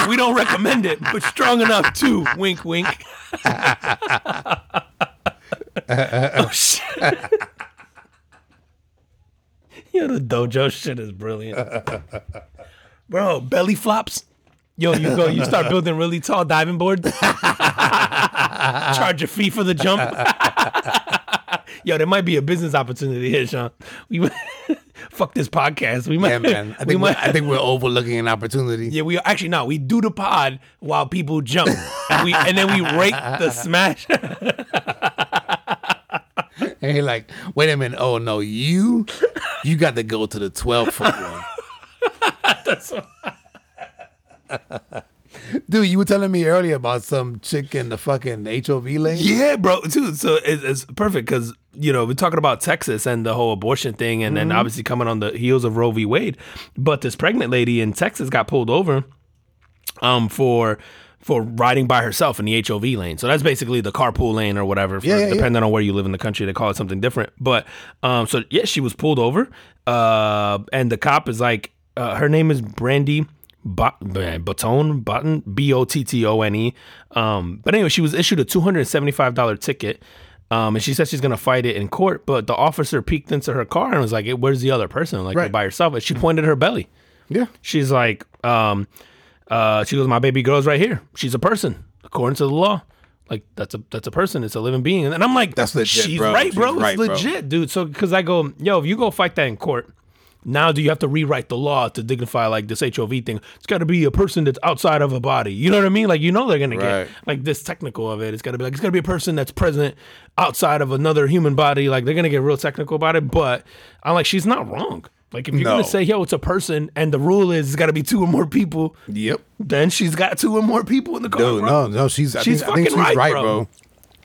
we don't recommend it, but strong enough to wink, wink. oh shit! Yo, the dojo shit is brilliant, bro. Belly flops. Yo, you go, you start building really tall diving boards. Charge a fee for the jump. Yo, there might be a business opportunity here, Sean. We fuck this podcast. We might, Yeah, man. I think we might, I think we're overlooking an opportunity. yeah, we actually no, we do the pod while people jump, and, we, and then we rake the smash. And he like, wait a minute. Oh no, you, you got to go to the twelve foot one. Dude, you were telling me earlier about some chick in the fucking HOV lane. Yeah, bro. Too. So it, it's perfect because you know we're talking about Texas and the whole abortion thing, and then obviously coming on the heels of Roe v. Wade. But this pregnant lady in Texas got pulled over, um, for for riding by herself in the HOV lane. So that's basically the carpool lane or whatever. For, Yeah, yeah, yeah. depending on where you live in the country, they call it something different. But um, so yeah, she was pulled over, uh, and the cop is like, uh, her name is Brandy. Bot- Baton, Button, B O T T O N E. Um, but anyway, she was issued a two hundred seventy-five dollar ticket, um, and she said she's gonna fight it in court. But the officer peeked into her car and was like, hey, "Where's the other person? Like, Right. by herself?" And she pointed her belly. Yeah. She's like, um, uh, she goes, "My baby girl's right here. She's a person according to the law. Like that's a that's a person. It's a living being." And I'm like, That's legit, She's bro. right, She's bro. right, it's bro. legit, dude. So because I go, yo, if you go fight that in court." Now, do you have to rewrite the law to dignify like this HOV thing? It's got to be a person that's outside of a body. You know what I mean? Like you know they're gonna Right. get like this technical of it. It's got to be like it's got to be a person that's present outside of another human body. Like they're gonna get real technical about it. But I'm like, she's not wrong. Like if you're No. gonna say, yo, it's a person, and the rule is it's got to be two or more people, Yep. then she's got two or more people in the car. Dude, bro. no, no, she's. I She's think, I think fucking she's right, right, bro. bro.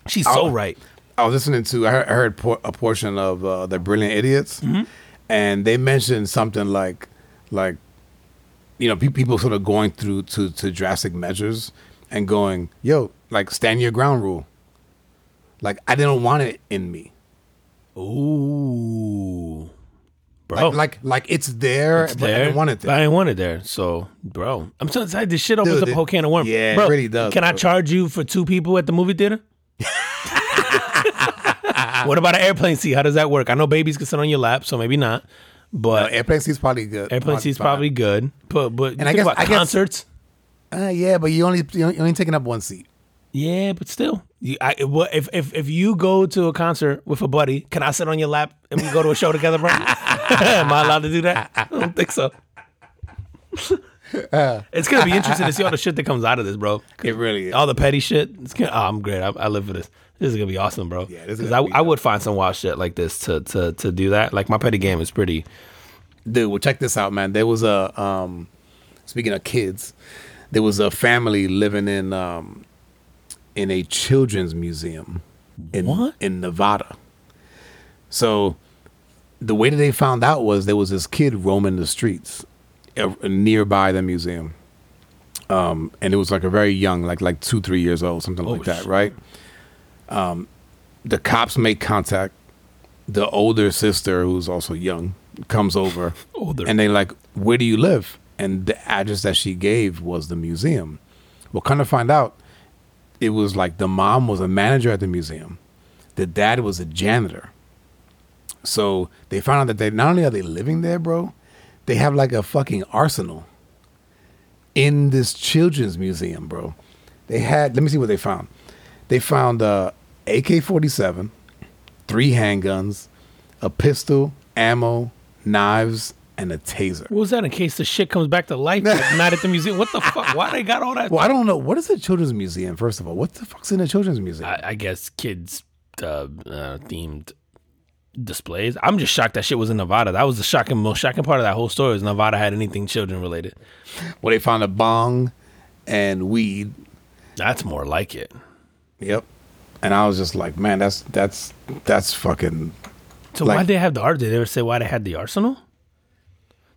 She's so Oh. right. I was listening to. I heard, I heard por- a portion of uh, the Brilliant Idiots, Mm-hmm. And they mentioned something like, like, you know, pe- people sort of going through to to drastic measures and going, "Yo, like stand your ground rule." Like I didn't want it in me. Ooh, bro. Like, like, like it's there, It's but I didn't want it there. but I didn't want it there. So, bro, I'm so excited. This shit opens Dude, up a whole can of worms. yeah, it bro, really does, Can I charge you for two people at the movie theater? What about an airplane seat? How does that work? I know babies can sit on your lap, so maybe not. But Airplane seat's probably good. airplane seat's fine. probably good. But but and I guess- I guess- concerts. Uh, yeah, but you only you only, taking up one seat. Yeah, but still, you, I, what- if if if you go to a concert with a buddy, can I sit on your lap and we go to a show together, bro? Am I allowed to do that? I don't think so. it's gonna be interesting to see all the shit that comes out of this, bro. It really is. All the petty shit. Gonna, oh, I'm great. I, I live for this. This is gonna be awesome, bro. Yeah, this is 'Cause gonna I, I would find some wild shit like this to to to do that. Like my petty game is pretty. Dude, well, check this out, man. There was a um, speaking of kids, there was a family living in um, in a children's museum in What? in Nevada. So the way that they found out was there was this kid roaming the streets uh, nearby the museum, um, and it was like a very young, like like two three years old, something like that, shit. right? Um, the cops make contact. The older sister, who's also young, comes over Older. and they like, where do you live? And the address that she gave was the museum. Well, kind of find out, it was like the mom was a manager at the museum, the dad was a janitor. So they found out that they not only are they living there, bro, they have like a fucking arsenal in this children's museum, bro. They had, let me see what they found. They found uh, AK 47, three handguns, a pistol, ammo, knives, and a taser. What was that in case the shit comes back to life? Like, not at the museum. What the fuck? Why they got all that? Well, I don't know. What is a children's museum, first of all? What the fuck's in a children's museum? I, I guess kids uh, uh, themed displays. I'm just shocked that shit was in Nevada. That was the shocking, most shocking part of that whole story. Is Nevada had anything children related? well, they found a bong and weed. That's more like it. Yep. And I was just like, man, that's that's that's fucking So Like- why'd they have the art? Did they ever say why they had the arsenal?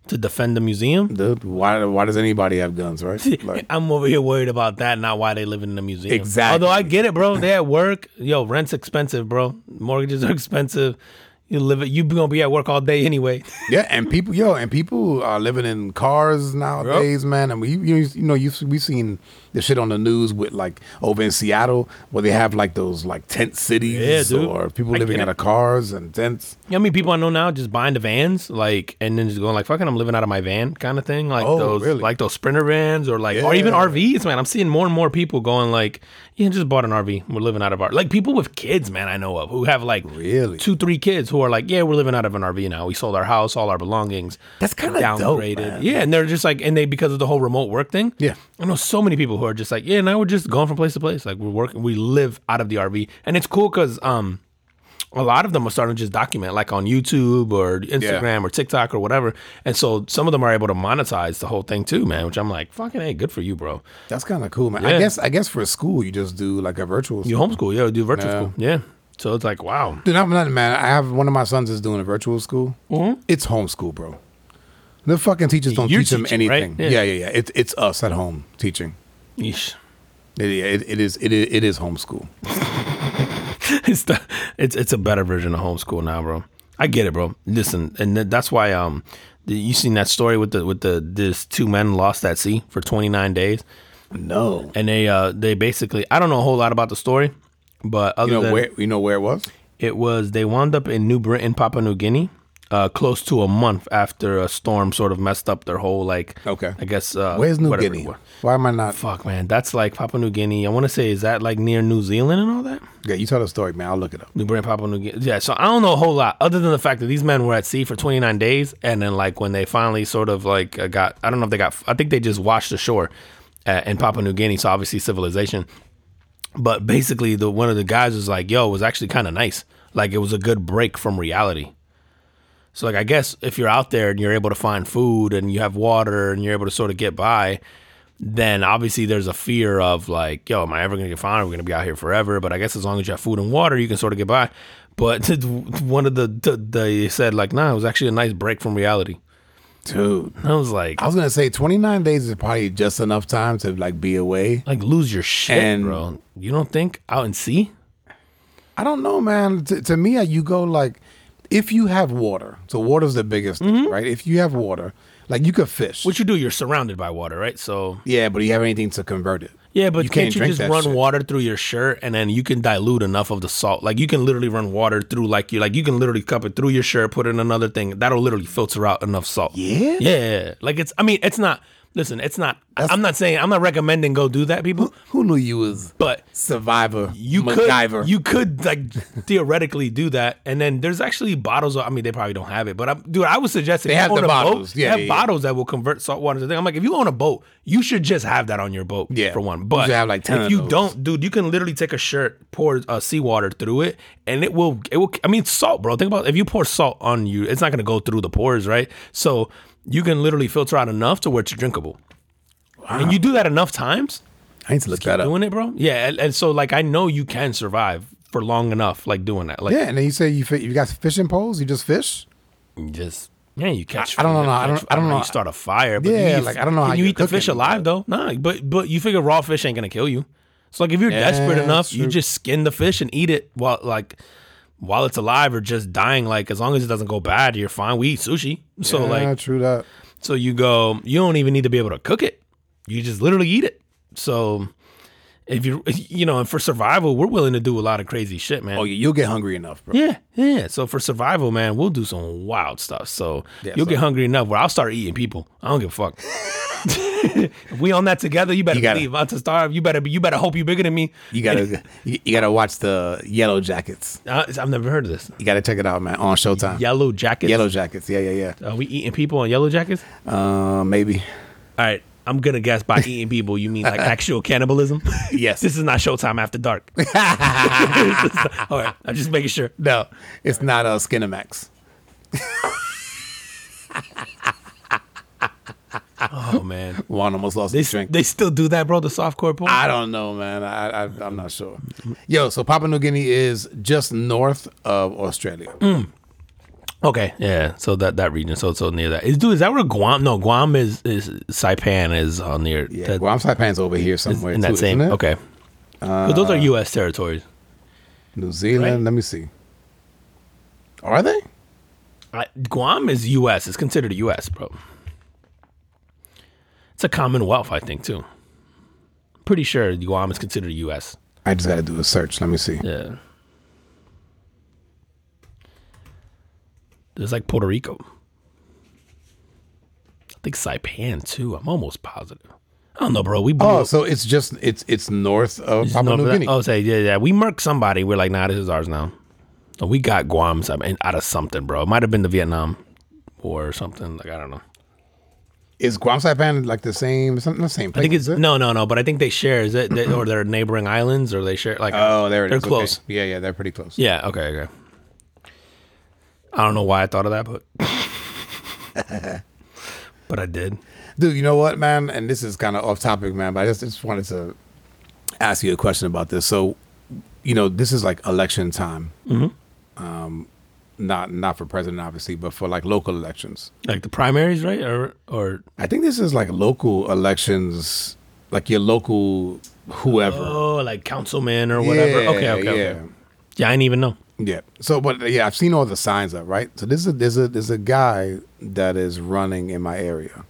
To defend the museum? dude. Why why does anybody have guns, right? Like, I'm over here worried about that, not why they live in the museum. Exactly. Although I get it, bro. They at work. Yo, rent's expensive, bro. Mortgages are expensive. You live it. You gonna be at work all day anyway. yeah, and people, yo, and people are living in cars nowadays, man. And we, you, you know, you we've seen the shit on the news with like over in Seattle where they have like those like tent cities, Yeah, or people I living out of cars and tents. You know how many people I know now just buying the vans, like, and then just going like, "Fucking, I'm living out of my van," kind of thing, like Oh, those, really? like those Sprinter vans, or like, or even RVs, man. I'm seeing more and more people going like, "Yeah, just bought an RV. We're living out of our like people with kids, man. I know of who have like Really? two, three kids who are like, yeah, we're living out of an RV now. We sold our house, all our belongings. That's kinda dope, man. Yeah, and they're just like, and they because of the whole remote work thing. Yeah. I know so many people who are just like, yeah, now we're just going from place to place. Like we're working, we live out of the RV, and it's cool because um a lot of them are starting to just document, like on YouTube or Instagram or TikTok or whatever. And so some of them are able to monetize the whole thing too, man. Which I'm like, fucking hey, good for you, bro. That's kind of cool, man. I guess I guess for school you just do like a virtual. You homeschool, yeah, do virtual Yeah. school, yeah. So it's like, wow, Dude, I'm not man. I have one of my sons is doing a virtual school. Mm-hmm. It's homeschool, bro. The fucking teachers don't You're teach them teaching, right? anything. Yeah. Yeah, yeah, yeah. It's it's us at home teaching. Yeesh. It, it, it is it is it is homeschool. it's the it's it's a better version of homeschool now, bro. I get it, bro. Listen, and th- that's why um, the, you seen that story with the with the this two men lost at sea for 29 days, No, and they uh they basically I don't know a whole lot about the story, but other you know than where you know where it was. it was they wound up in New Britain, Papua New Guinea, uh, close to a month after a storm sort of messed up their whole like Okay. I guess uh, Where's New Guinea? Why am I not? Fuck man, that's like Papua New Guinea. I want to say is that like near New Zealand and all that. Yeah, you tell the story, man. I'll look it up. New Britain, Papua New Guinea. Yeah, so I don't know a whole lot other than the fact that these men were at sea for 29 days, and then like when they finally sort of like uh, got, I don't know if they got, I think they just washed ashore uh, in Papua New Guinea. So obviously civilization, but basically the one of the guys was like, "Yo, it was actually kind of nice. Like it was a good break from reality." So like I guess if you're out there and you're able to find food and you have water and you're able to sort of get by, then obviously there's a fear of like, yo, am I ever gonna get found? We're gonna be out here forever. But I guess as long as you have food and water, you can sort of get by. But one of the, the they said like, nah, it was actually a nice break from reality. Dude, I was like, I was gonna say 29 days is probably just enough time to like be away. like lose your shit, And- bro. You don't think out in sea? I don't know, man. To, to me, uh, you go like, if you have water, so water's the biggest thing, right? If you have water, like you could fish. What you do? You're surrounded by water, right? So yeah, but do you have anything to convert it? Yeah, but You can't, can't you just run shit. water through your shirt and then you can dilute enough of the salt? Like you can literally run water through like you like you can literally cup it through your shirt, put it in another thing. That'll literally filter out enough salt. Yeah? yeah. Like it's. I mean, it's not. Listen, it's not. I'm not saying. I'm not recommending go do that, people. Who knew you was But survivor? you MacGyver. could you could like theoretically do that and then there's actually bottles of, i mean they probably don't have it but i'm dude i would suggest if They you have own the a bottles. boat, Yeah, they have yeah, yeah. bottles that will convert salt water to thing i'm like if you own a boat you should just have that on your boat Yeah. for one but should have, like, 10 if of you those. don't dude you can literally take a shirt pour uh, seawater through it and it will it will i mean it's salt bro think about if you pour salt on you it's not going to go through the pores right so you can literally filter out enough to where it's drinkable and you do that enough times I need to look that up. doing it, bro. Yeah, and, and so like I know you can survive for long enough, like doing that. Like Yeah, and then you say you fi- you got fishing poles. You just fish. you just yeah, you catch. I don't you know, I don't- I don't know. You start a fire, but Yeah, you, like, I don't know Can how you eat the fish cooking, alive though? Nah, but but you figure raw fish ain't gonna kill you. So like if you're Yeah, desperate enough, you just skin the fish and eat it while like while it's alive or just dying. Like as long as it doesn't go bad, you're fine. We eat sushi, so yeah, like true that. so you go. You don't even need to be able to cook it. You just literally eat it. So. If you you know, and for survival, we're willing to do a lot of crazy shit, man. Oh, you'll get hungry enough, bro. Yeah, yeah. So for survival, man, we'll do some wild stuff. So Yeah, you'll so- get hungry enough where I'll start eating people. I don't give a fuck. if we on that together, you better You gotta- believe. I'm to starve. You better be. You better hope you bigger than me. You gotta you, you gotta watch the Yellow Jackets. Uh, I've never heard of this. You gotta check it out, man. On Showtime. Yellow jackets. Yellow Jackets. Yeah, yeah, yeah. Are we eating people on yellow jackets? Uh, maybe. All right. I'm gonna guess by eating people, you mean like actual cannibalism. Yes. this is not Showtime after dark. All right. I'm just making sure. No, it's not uh, Skinamax. Oh man, Juan almost lost they his drink. they still do that, bro. The softcore porn. I don't know, man. I, I I'm not sure. Yo, so Papua New Guinea is just north of Australia. Okay, yeah. So that that region, so so near that. Is dude, is that where Guam? No, Guam is is Saipan is on near. Yeah, that- Guam Saipan's over here somewhere. in that too, same. isn't it? Okay, 'Cause those are uh, U.S. territories. New Zealand. Right? Let me see. Are they? I, Guam is U.S. It's considered a U.S., bro. It's a Commonwealth, I think, too. Pretty sure Guam is considered U.S. I just got to do a search. Let me see. Yeah. There's like Puerto Rico. I think Saipan too. I'm almost positive. I don't know, bro. We blew Oh, up- so it's just it's it's north of Just Papua know New Guinea. Oh, say yeah, yeah. We murked somebody. We're like, nah, this is ours now. So we got Guam out of something, bro. It might have been the Vietnam War or something. Like I don't know. Is Guam Saipan like the same? Something the same place? I think it's it? no, no, no. But I think they share. Is it they, or they're neighboring islands or they share? Like Oh, there it they're is. Okay. close. Yeah, yeah, they're pretty close. Yeah. Okay. Okay. I don't know why I thought of that, but but I did. Dude, you know what, man? And this is kind of off topic, man, but I just, just wanted to ask you a question about this. So, you know, this is like election time. Mm-hmm. Um, not not for president, obviously, but for like local elections. Like the primaries, right? Or or I think this is like local elections, like your local whoever. oh, like councilman or whatever. Yeah, okay, okay, yeah. okay. Yeah, I didn't even know. Yeah. So, but yeah, I've seen all the signs up, right? So this is there's a there's a guy that is running in my area,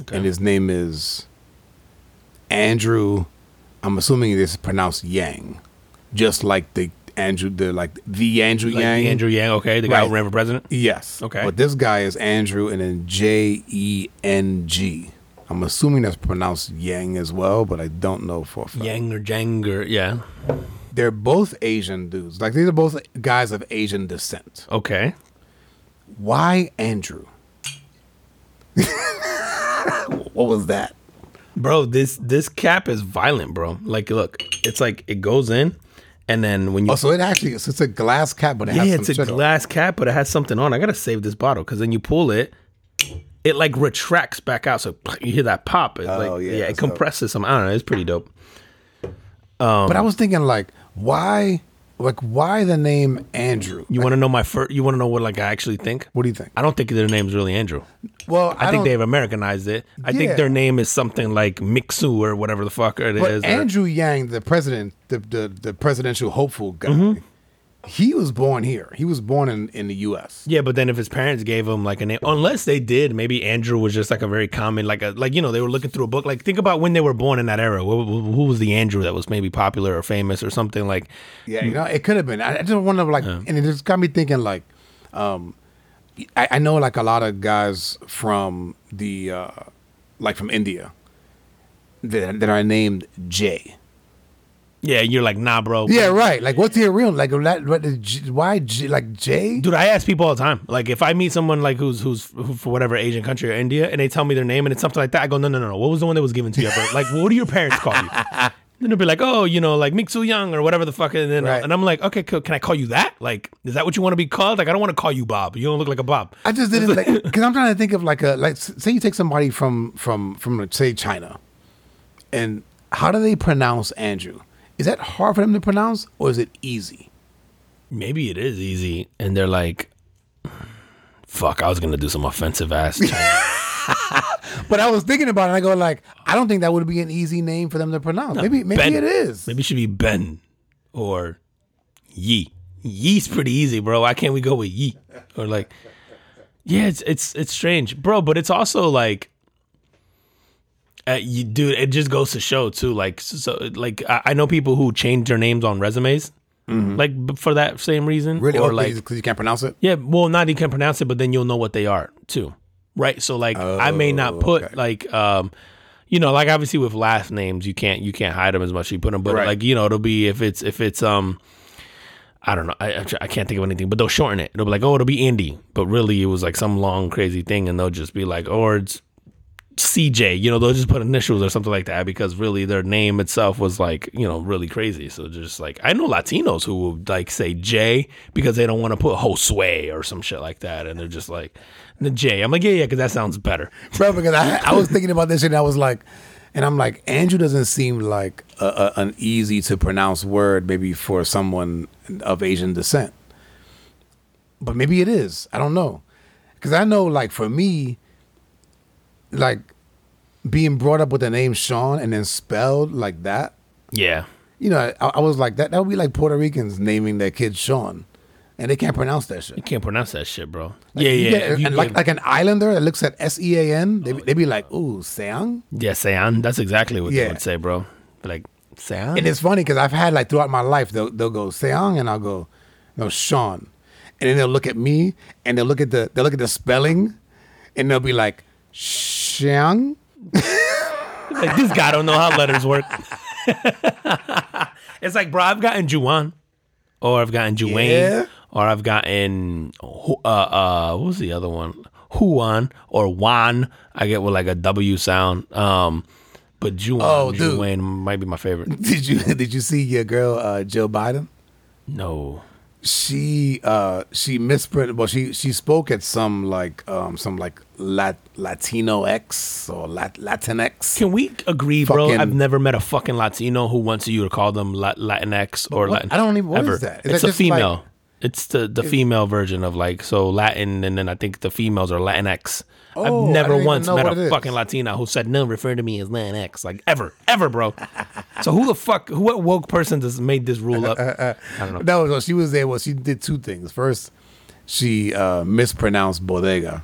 Okay. and his name is Andrew. I'm assuming it is pronounced Yang, just like the Andrew, the like the Andrew Like Yang. Andrew Yang, okay, the guy Right. who ran for president. Yes. Okay. But this guy is Andrew, and then J E N G. I'm assuming that's pronounced Yang as well, but I don't know for a fact. Yang or Jang or yeah. They're both Asian dudes. Like these are both guys of Asian descent. Okay. Why Andrew? what was that? Bro, this this cap is violent, bro. Like look, it's like it goes in and then when you Oh, so it actually it's, it's a glass cap, but it Yeah, it's a on glass cap, but it has something on. I gotta save this bottle because then you pull it, it like retracts back out. So you hear that pop. It, Oh, like, yeah, yeah, it that's dope. compresses some. I don't know. It's pretty dope. But I was thinking like, why, like, why the name Andrew? You want to know my first? You want to know what like I actually think? What do you think? I don't think their name's really Andrew. Well, I, think don't- they've Americanized it. I Yeah. think their name is something like Mixu or whatever the fuck it But is. or- Andrew Yang, the president, the the, the presidential hopeful guy, Mm-hmm. He was born here. He was born in, in the U.S. Yeah, but then if his parents gave him like a name, unless they did, maybe Andrew was just like a very common, like a like you know they were looking through a book. Like think about when they were born in that era. Who, who was the Andrew that was maybe popular or famous or something like? Yeah, you know, it could have been. I, I just wonder, like, and it just got me thinking, like, um, I, I know like a lot of guys from the, uh, like from India, that, that are named Jay. Yeah, you're like nah, bro. Yeah, right. Like, what's your real? Like, what, why, like Jay? Dude, I ask people all the time. Like, if I meet someone like who's who's who, for whatever Asian country or India, and they tell me their name and it's something like that, I go, no, no, no, no. What was the one that was given to you? Like, what do your parents call you? Then they'll be like, oh, you know, like Mixu Young or whatever the fuck. And then, Right. and I'm like, okay, cool. can I call you that? Like, is that what you want to be called? Like, I don't want to call you Bob. You don't look like a Bob. I just didn't like because I'm trying to think of like a like say you take somebody from from from say China, and how do they pronounce Andrew? Is that hard for them to pronounce or is it easy? Maybe it is easy, and they're like, fuck, I was gonna do some offensive ass. But I was thinking about it. and I go like, I don't think that would be an easy name for them to pronounce. maybe maybe Ben. it is. Maybe it should be Ben or Yi. Yi's pretty easy, bro. Why can't we go with Yi? Or like, yeah, it's it's it's strange, bro. But it's also like, uh, you dude, it just goes to show too. Like, so like I, I know people who change their names on resumes, like for that same reason, Mm-hmm. Really, or or like because you can't pronounce it. yeah, well, not you can pronounce it, but then you'll know what they are too, right? So like, I may not put okay. like, um, you know, like obviously with last names, you can't you can't hide them as much as you put them, but Right. like you know, it'll be if it's if it's um, I don't know, I I can't think of anything, but they'll shorten it. It'll be like, oh, it'll be Andy, but really it was like some long crazy thing, and they'll just be like, or it's CJ, you know, they'll just put initials or something like that because really their name itself was like, you know, really crazy. So just like I know Latinos who will like say J because they don't want to put Josue or some shit like that, and they're just like the J. I'm like, yeah, yeah, because that sounds better. bro. Because I, I was thinking about this and I was like, and I'm like, Andrew doesn't seem like a, a, an easy to pronounce word, maybe for someone of Asian descent. But maybe it is. I don't know, because I know, like for me, like being brought up with the name Sean and then spelled like that. Yeah, You know, I, I was like that. That would be like Puerto Ricans naming their kid Sean, and they can't pronounce that shit. you can't pronounce that shit, bro. yeah, yeah, get- and like like an islander that looks at S E A N, they oh, they be like, "Ooh, Seang." yeah, Sean. That's exactly what they would say, bro. Like Sean. And it's funny because I've had like throughout my life, they'll they'll go Seang, and I'll go, no Sean, and then they'll look at me and they'll look at the they'll look at the spelling, and they'll be like, Xiang. like this guy don't know how letters work. it's like, bro, I've gotten Juwan, or I've gotten Juwayne, Yeah. or I've gotten Hu- uh uh what was the other one? Huan or Juan. I get with like a W sound. Um, but Juwan, Oh, dude. Juwayne might be my favorite. Did you did you see your girl uh, Jill Biden? No, she uh she misprinted well she she spoke at some like um some like Lat, latino x or Lat, latinx Can we agree, bro? Fucking- I've never met a fucking Latino who wants you to call them La- Latinx or What? Latin. I don't even- what is that? Is It's that a just like- female. it's the the female version of like so Latin, and then I think the females are Latinx. Oh, I've I never even once know met what it a is. fucking Latina who said no, refer to me as Latinx, like ever, ever, bro. so who the fuck, who what woke person just made this rule up? I don't know. no no she was there well she did two things first she uh mispronounced bodega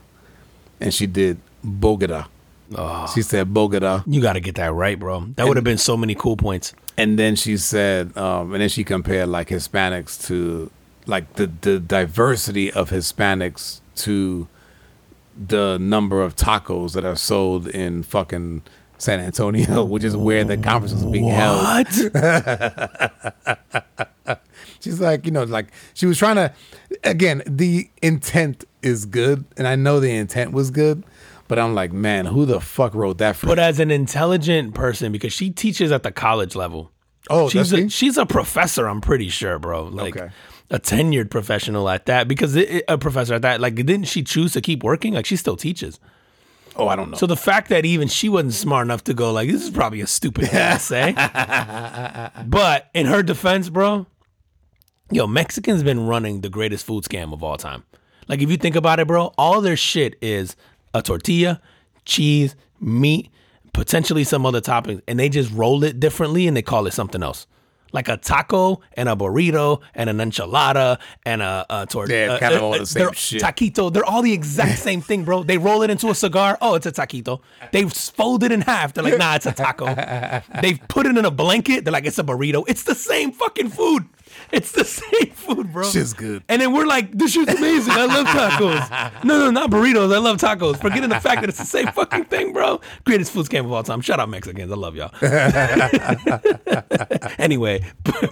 and she did bogota Oh. she said bogota You got to get that right, bro. That would have been so many cool points. and then she said um and then she compared like hispanics to like the the diversity of hispanics to the number of tacos that are sold in fucking San Antonio, which is where the conference is being held. She's like, you know, like she was trying to. Again, the intent is good, and I know the intent was good, but I'm like, man, who the fuck wrote that for? but as an intelligent person, because she teaches at the college level. oh, she's a, she? she's a professor. I'm pretty sure, bro. Like Okay. a tenured professional at that. Because it, it- a professor at that. Like, didn't she choose to keep working? Like, she still teaches. oh, I don't know. So the fact that even she wasn't smart enough to go like, this is probably a stupid thing to say. but in her defense, bro, yo, Mexicans been running the greatest food scam of all time. Like, if you think about it, bro, all their shit is a tortilla, cheese, meat, potentially some other toppings, and they just roll it differently and they call it something else. Like a taco and a burrito and an enchilada and a, a tortilla. Yeah, uh, kind of uh, all the uh, same they're- shit. Taquito, they're all the exact same thing, bro. They roll it into a cigar. Oh, it's a taquito. They fold it in half. They're like, nah, it's a taco. They put it in a blanket. They're like, it's a burrito. It's the same fucking food. It's the same food, bro. Shit's good. And then we're like, this shit's amazing. I love tacos. No, no, not burritos. I love tacos. Forgetting the fact that it's the same fucking thing, bro. Greatest food scam of all time. Shout out Mexicans. I love y'all. anyway,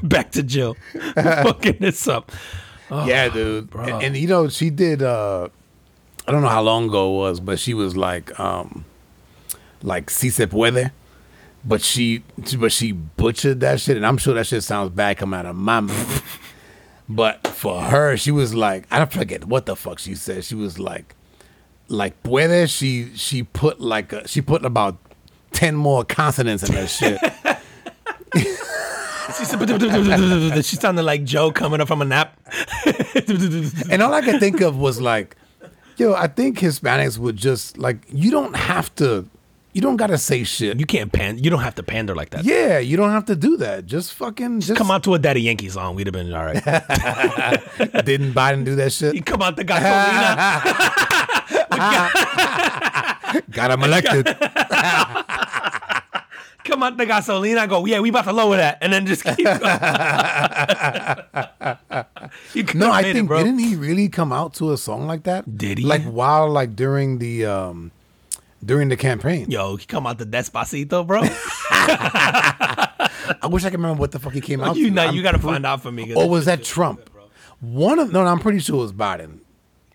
back to Jill. Fucking this up. yeah, dude. And, and, you know, she did. uh I don't know how long ago it was, but she was like, um like si se puede. But she, but she butchered that shit, and I'm sure that shit sounds bad coming out of my mouth. but for her, she was like, I don't forget what the fuck she said. She was like, like puede. She she put like a, she put about ten more consonants in that shit. She she sounded like Joe coming up from a nap. And all I could think of was like, yo, I think Hispanics would just like you don't have to you don't gotta say shit. You can't pan. You don't have to pander like that. yeah, you don't have to do that. Just fucking just Come out to a Daddy Yankee song. We'd have been all right. Didn't Biden do that shit? come out the gasolina. Got him elected. come out the gasolina. Go. Yeah, we about to lower that, and then just keep. going. you no, I it, think bro. didn't he really come out to a song like that? Did he? Like while like during the um during the campaign. Yo, he come out the Despacito, bro. I wish I could remember what the fuck he came out you to. know, I'm you got to find out for me. Or was that Trump? One of no, no, I'm pretty sure it was Biden.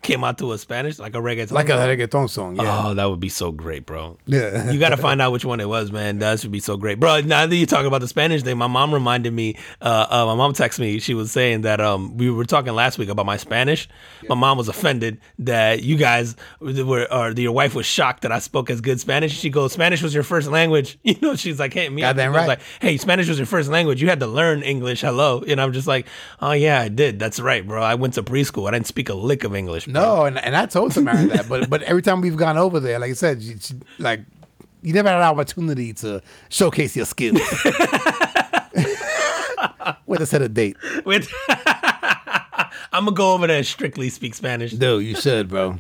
Came out to a Spanish like a reggaeton? Like a reggaeton song, yeah. Oh, that would be so great, bro. Yeah. You got to find out which one it was, man. That should be so great, bro. Now that you talk about the Spanish thing, my mom reminded me. Uh, uh, my mom texted me. She was saying that um, we were talking last week about my Spanish. My mom was offended that you guys were, or your wife was shocked that I spoke as good Spanish. She goes, "Spanish was your first language." You know, she's like, "Hey, me." Goddamn I was right. like, "Hey, Spanish was your first language. You had to learn English. Hello." And I'm just like, "Oh yeah, I did. That's right, bro. I went to preschool. I didn't speak a lick of English." Bro." No, and, and I told Samara that, but but every time we've gone over there, like I said, you, she- like you never had an opportunity to showcase your skills. With a set a date, With I'm gonna go over there and strictly speak Spanish. dude. You should, bro.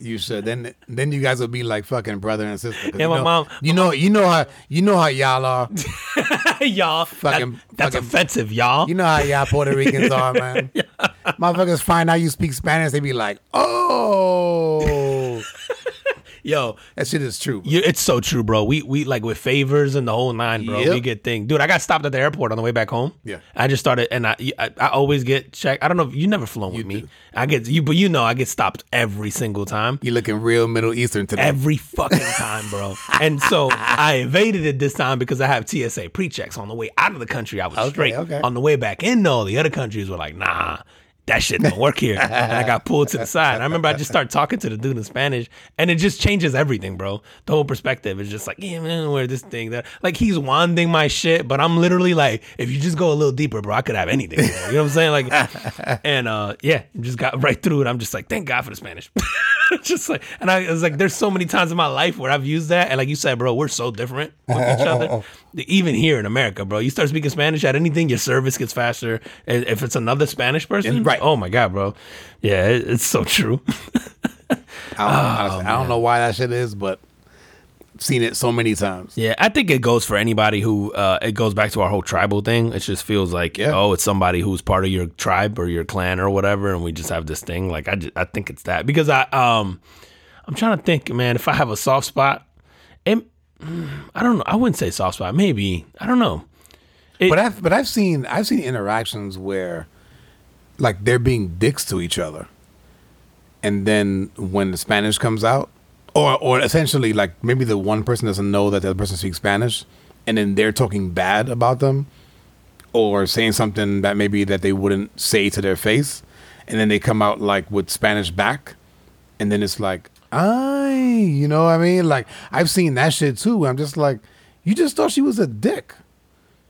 You should. Then then you guys will be like fucking brother and sister. Yeah, you my know, mom- You know, you know how you know how y'all are. y'all. Fucking- that- that's fucking- offensive, y'all. You know how y'all Puerto Ricans are, man. Motherfuckers find out you speak Spanish, they be like, oh, Yo, that shit is true. you, it's so true, bro. We we like with favors and the whole nine, bro. Yep. We get thing, dude. I got stopped at the airport on the way back home. Yeah. I just started, and I I, I always get checked. I don't know if you never flown with me. I get you, but you know I get stopped every single time. You looking real Middle Eastern today. Every fucking time, bro. And so I evaded it this time because I have TSA pre checks on the way out of the country. I was Okay, straight. okay. On the way back in, though, the other countries were like, nah, that shit don't work here. and I got pulled to the side. And I remember I just started talking to the dude in Spanish, and it just changes everything, bro. The whole perspective is just like, yeah, man, where this thing that like he's wanding my shit, but I'm literally like, if you just go a little deeper, bro, I could have anything. Bro. You know what I'm saying? Like, and uh, yeah, just got right through it. I'm just like, thank God for the Spanish. just like, and I was like, there's so many times in my life where I've used that, and like you said, bro, we're so different with each other. Even here in America, bro, you start speaking Spanish at anything, your service gets faster. And If it's another Spanish person, Right. Oh my god, bro. Yeah, it's so true. I don't, honestly, I oh, don't know why that shit is, but seen it so many times. yeah, I think it goes for anybody who. Uh, it goes back to our whole tribal thing. It just feels like, Yeah. oh, it's somebody who's part of your tribe or your clan or whatever, and we just have this thing. Like I, just, I think it's that because I, um, I'm trying to think, man. If I have a soft spot, it, I don't know. I wouldn't say soft spot. Maybe I don't know. It- But I've but I've seen I've seen interactions where like they're being dicks to each other. And then when the Spanish comes out, or or essentially like maybe the one person doesn't know that the other person speaks Spanish and then they're talking bad about them or saying something that maybe that they wouldn't say to their face and then they come out like with Spanish back and then it's like I you know what I mean like I've seen that shit too I'm just like you just thought she was a dick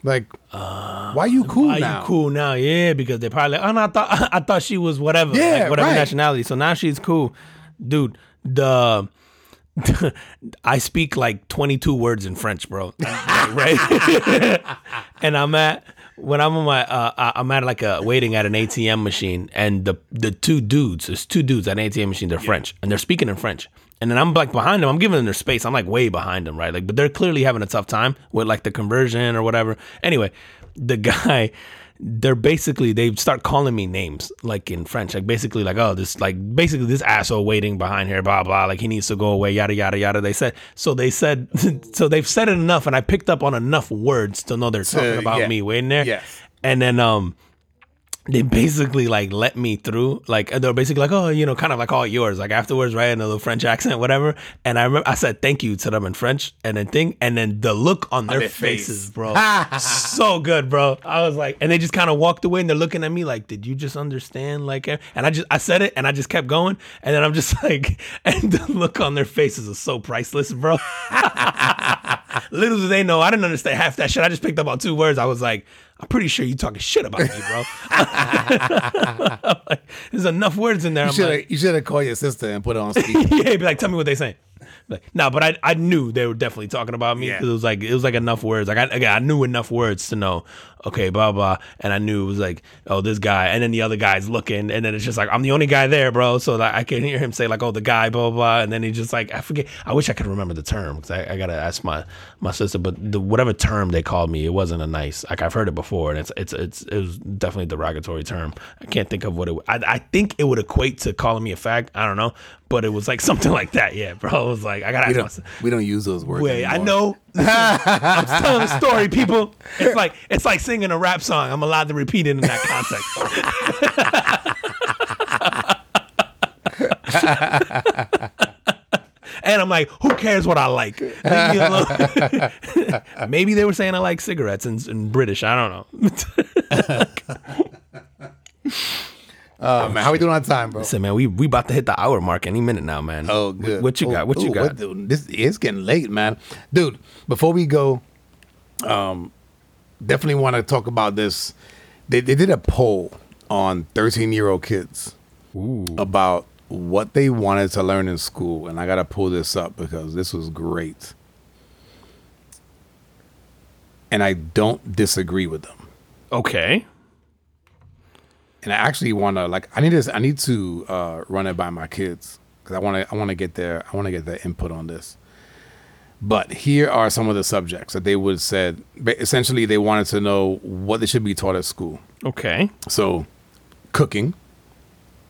like ah, why you cool Are now you cool now? Yeah, because they probably. Oh, no, I thought I thought she was whatever. Yeah, like, whatever right. nationality. So now she's cool, dude. The I speak like 22 words in French, bro. right? and I'm at when I'm on my uh, I- I'm at like a waiting at an ATM machine, and the the two dudes, there's two dudes at an ATM machine. They're French, and they're speaking in French. And then I'm like behind them. I'm giving them their space. I'm like way behind them, right? Like, but they're clearly having a tough time with like the conversion or whatever. Anyway, the guy, they're basically they start calling me names like in French, like basically like oh this like basically this asshole waiting behind here, blah blah, like he needs to go away, yada yada yada. They said so. They said so. They've said it enough, and I picked up on enough words to know they're talking about yeah. me waiting there. Yes. and then um they basically like let me through. Like they're basically like, oh, you know, kind of like all yours. Like afterwards, right, in a little French accent, whatever. And I remember I said thank you to them in French, and then thing, and then the look on their, their face. faces, bro, so good, bro. I was like, and they just kind of walked away, and they're looking at me like, did you just understand? Like, eh, and I just I said it, and I just kept going, and then I'm just like, and the look on their faces is so priceless, bro. Little do they know, I didn't understand half that shit. I just picked up on two words. I was like, I'm pretty sure you talking shit about me, bro. Like, there's enough words in there. you should like, have you should have called your sister and put her on speaker yeah, be like, tell me what they saying. Like, no, but I I knew they were definitely talking about me Yeah. because it was like it was like enough words. Like I again, I knew enough words to know, okay, blah blah, and I knew it was like, oh, this guy, and then the other guy's looking, and then it's just like I'm the only guy there, bro. So that I can hear him say like, oh, the guy, blah blah, blah. and then he just like I forget. I wish I could remember the term because I, I gotta ask my my sister, but the whatever term they called me, it wasn't a nice. Like I've heard it before, and it's it's it's it was definitely a derogatory term. I can't think of what it. I I think it would equate to calling me a fag. I don't know, but it was like something like that. Yeah, bro. It was like I gotta we ask don't myself. we don't use those words Wait, I know. Listen, I'm telling a story, people. It's like it's like singing a rap song. I'm allowed to repeat it in that context. and I'm like, who cares what I like? Leave me alone. Maybe they were saying I like cigarettes in, in British. I don't know. Oh man, how we doing on time, bro? Listen, man, we we about to hit the hour mark any minute now, man. Oh, good. What you got? What you ooh, got? dude, this it's getting late, man. Dude, before we go, um, definitely want to talk about this. They they did a poll on thirteen year old kids about what they wanted to learn in school, and I gotta pull this up because this was great, and I don't disagree with them. Okay. And I actually want to like I need to I need to uh, run it by my kids because I want to I want to get their I want to get their input on this. But here are some of the subjects that they would said. Essentially, they wanted to know what they should be taught at school. Okay. So, cooking,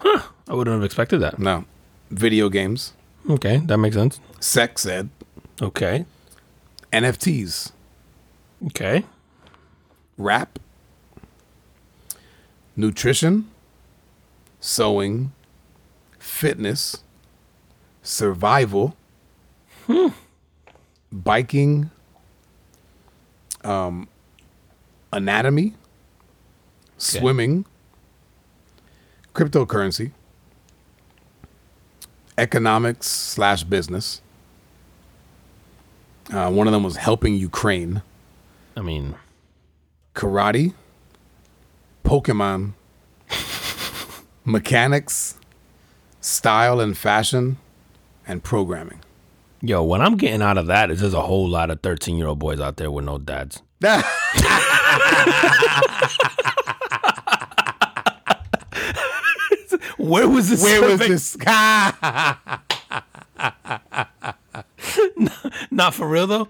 Huh. I wouldn't have expected that. no, video games, Okay, that makes sense. sex ed, Okay. NFTs, Okay. rap, nutrition, sewing, fitness, survival, biking, um, anatomy, swimming, cryptocurrency, economics slash business. Uh, one of them was helping Ukraine, I mean, karate, Pokemon, mechanics, style and fashion, and programming. yo, what I'm getting out of that is there's a whole lot of 13 year old boys out there with no dads. Where was this? Where was survey? this? Not for real though.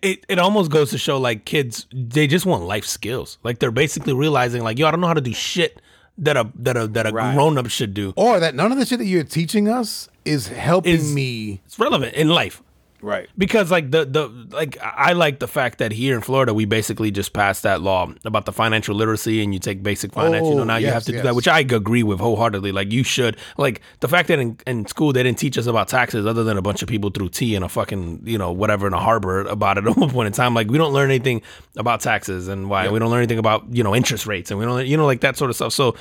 It it almost goes to show like kids they just want life skills. Like they're basically realizing like yo I don't know how to do shit that a that a that a Right. grown up should do. or that none of the shit that you're teaching us is helping Is- me. It's relevant in life. Right. because like the the like I like the fact that here in Florida we basically just passed that law about the financial literacy and you take basic finance. you know Oh, now you have to do that, which I agree with wholeheartedly. Like you should like the fact that in, in school they didn't teach us about taxes other than a bunch of people threw tea in a fucking you know whatever in a harbor about it at one point in time. Like we don't learn anything about taxes and why we don't learn anything about you know interest rates and we don't you know like that sort of stuff. So.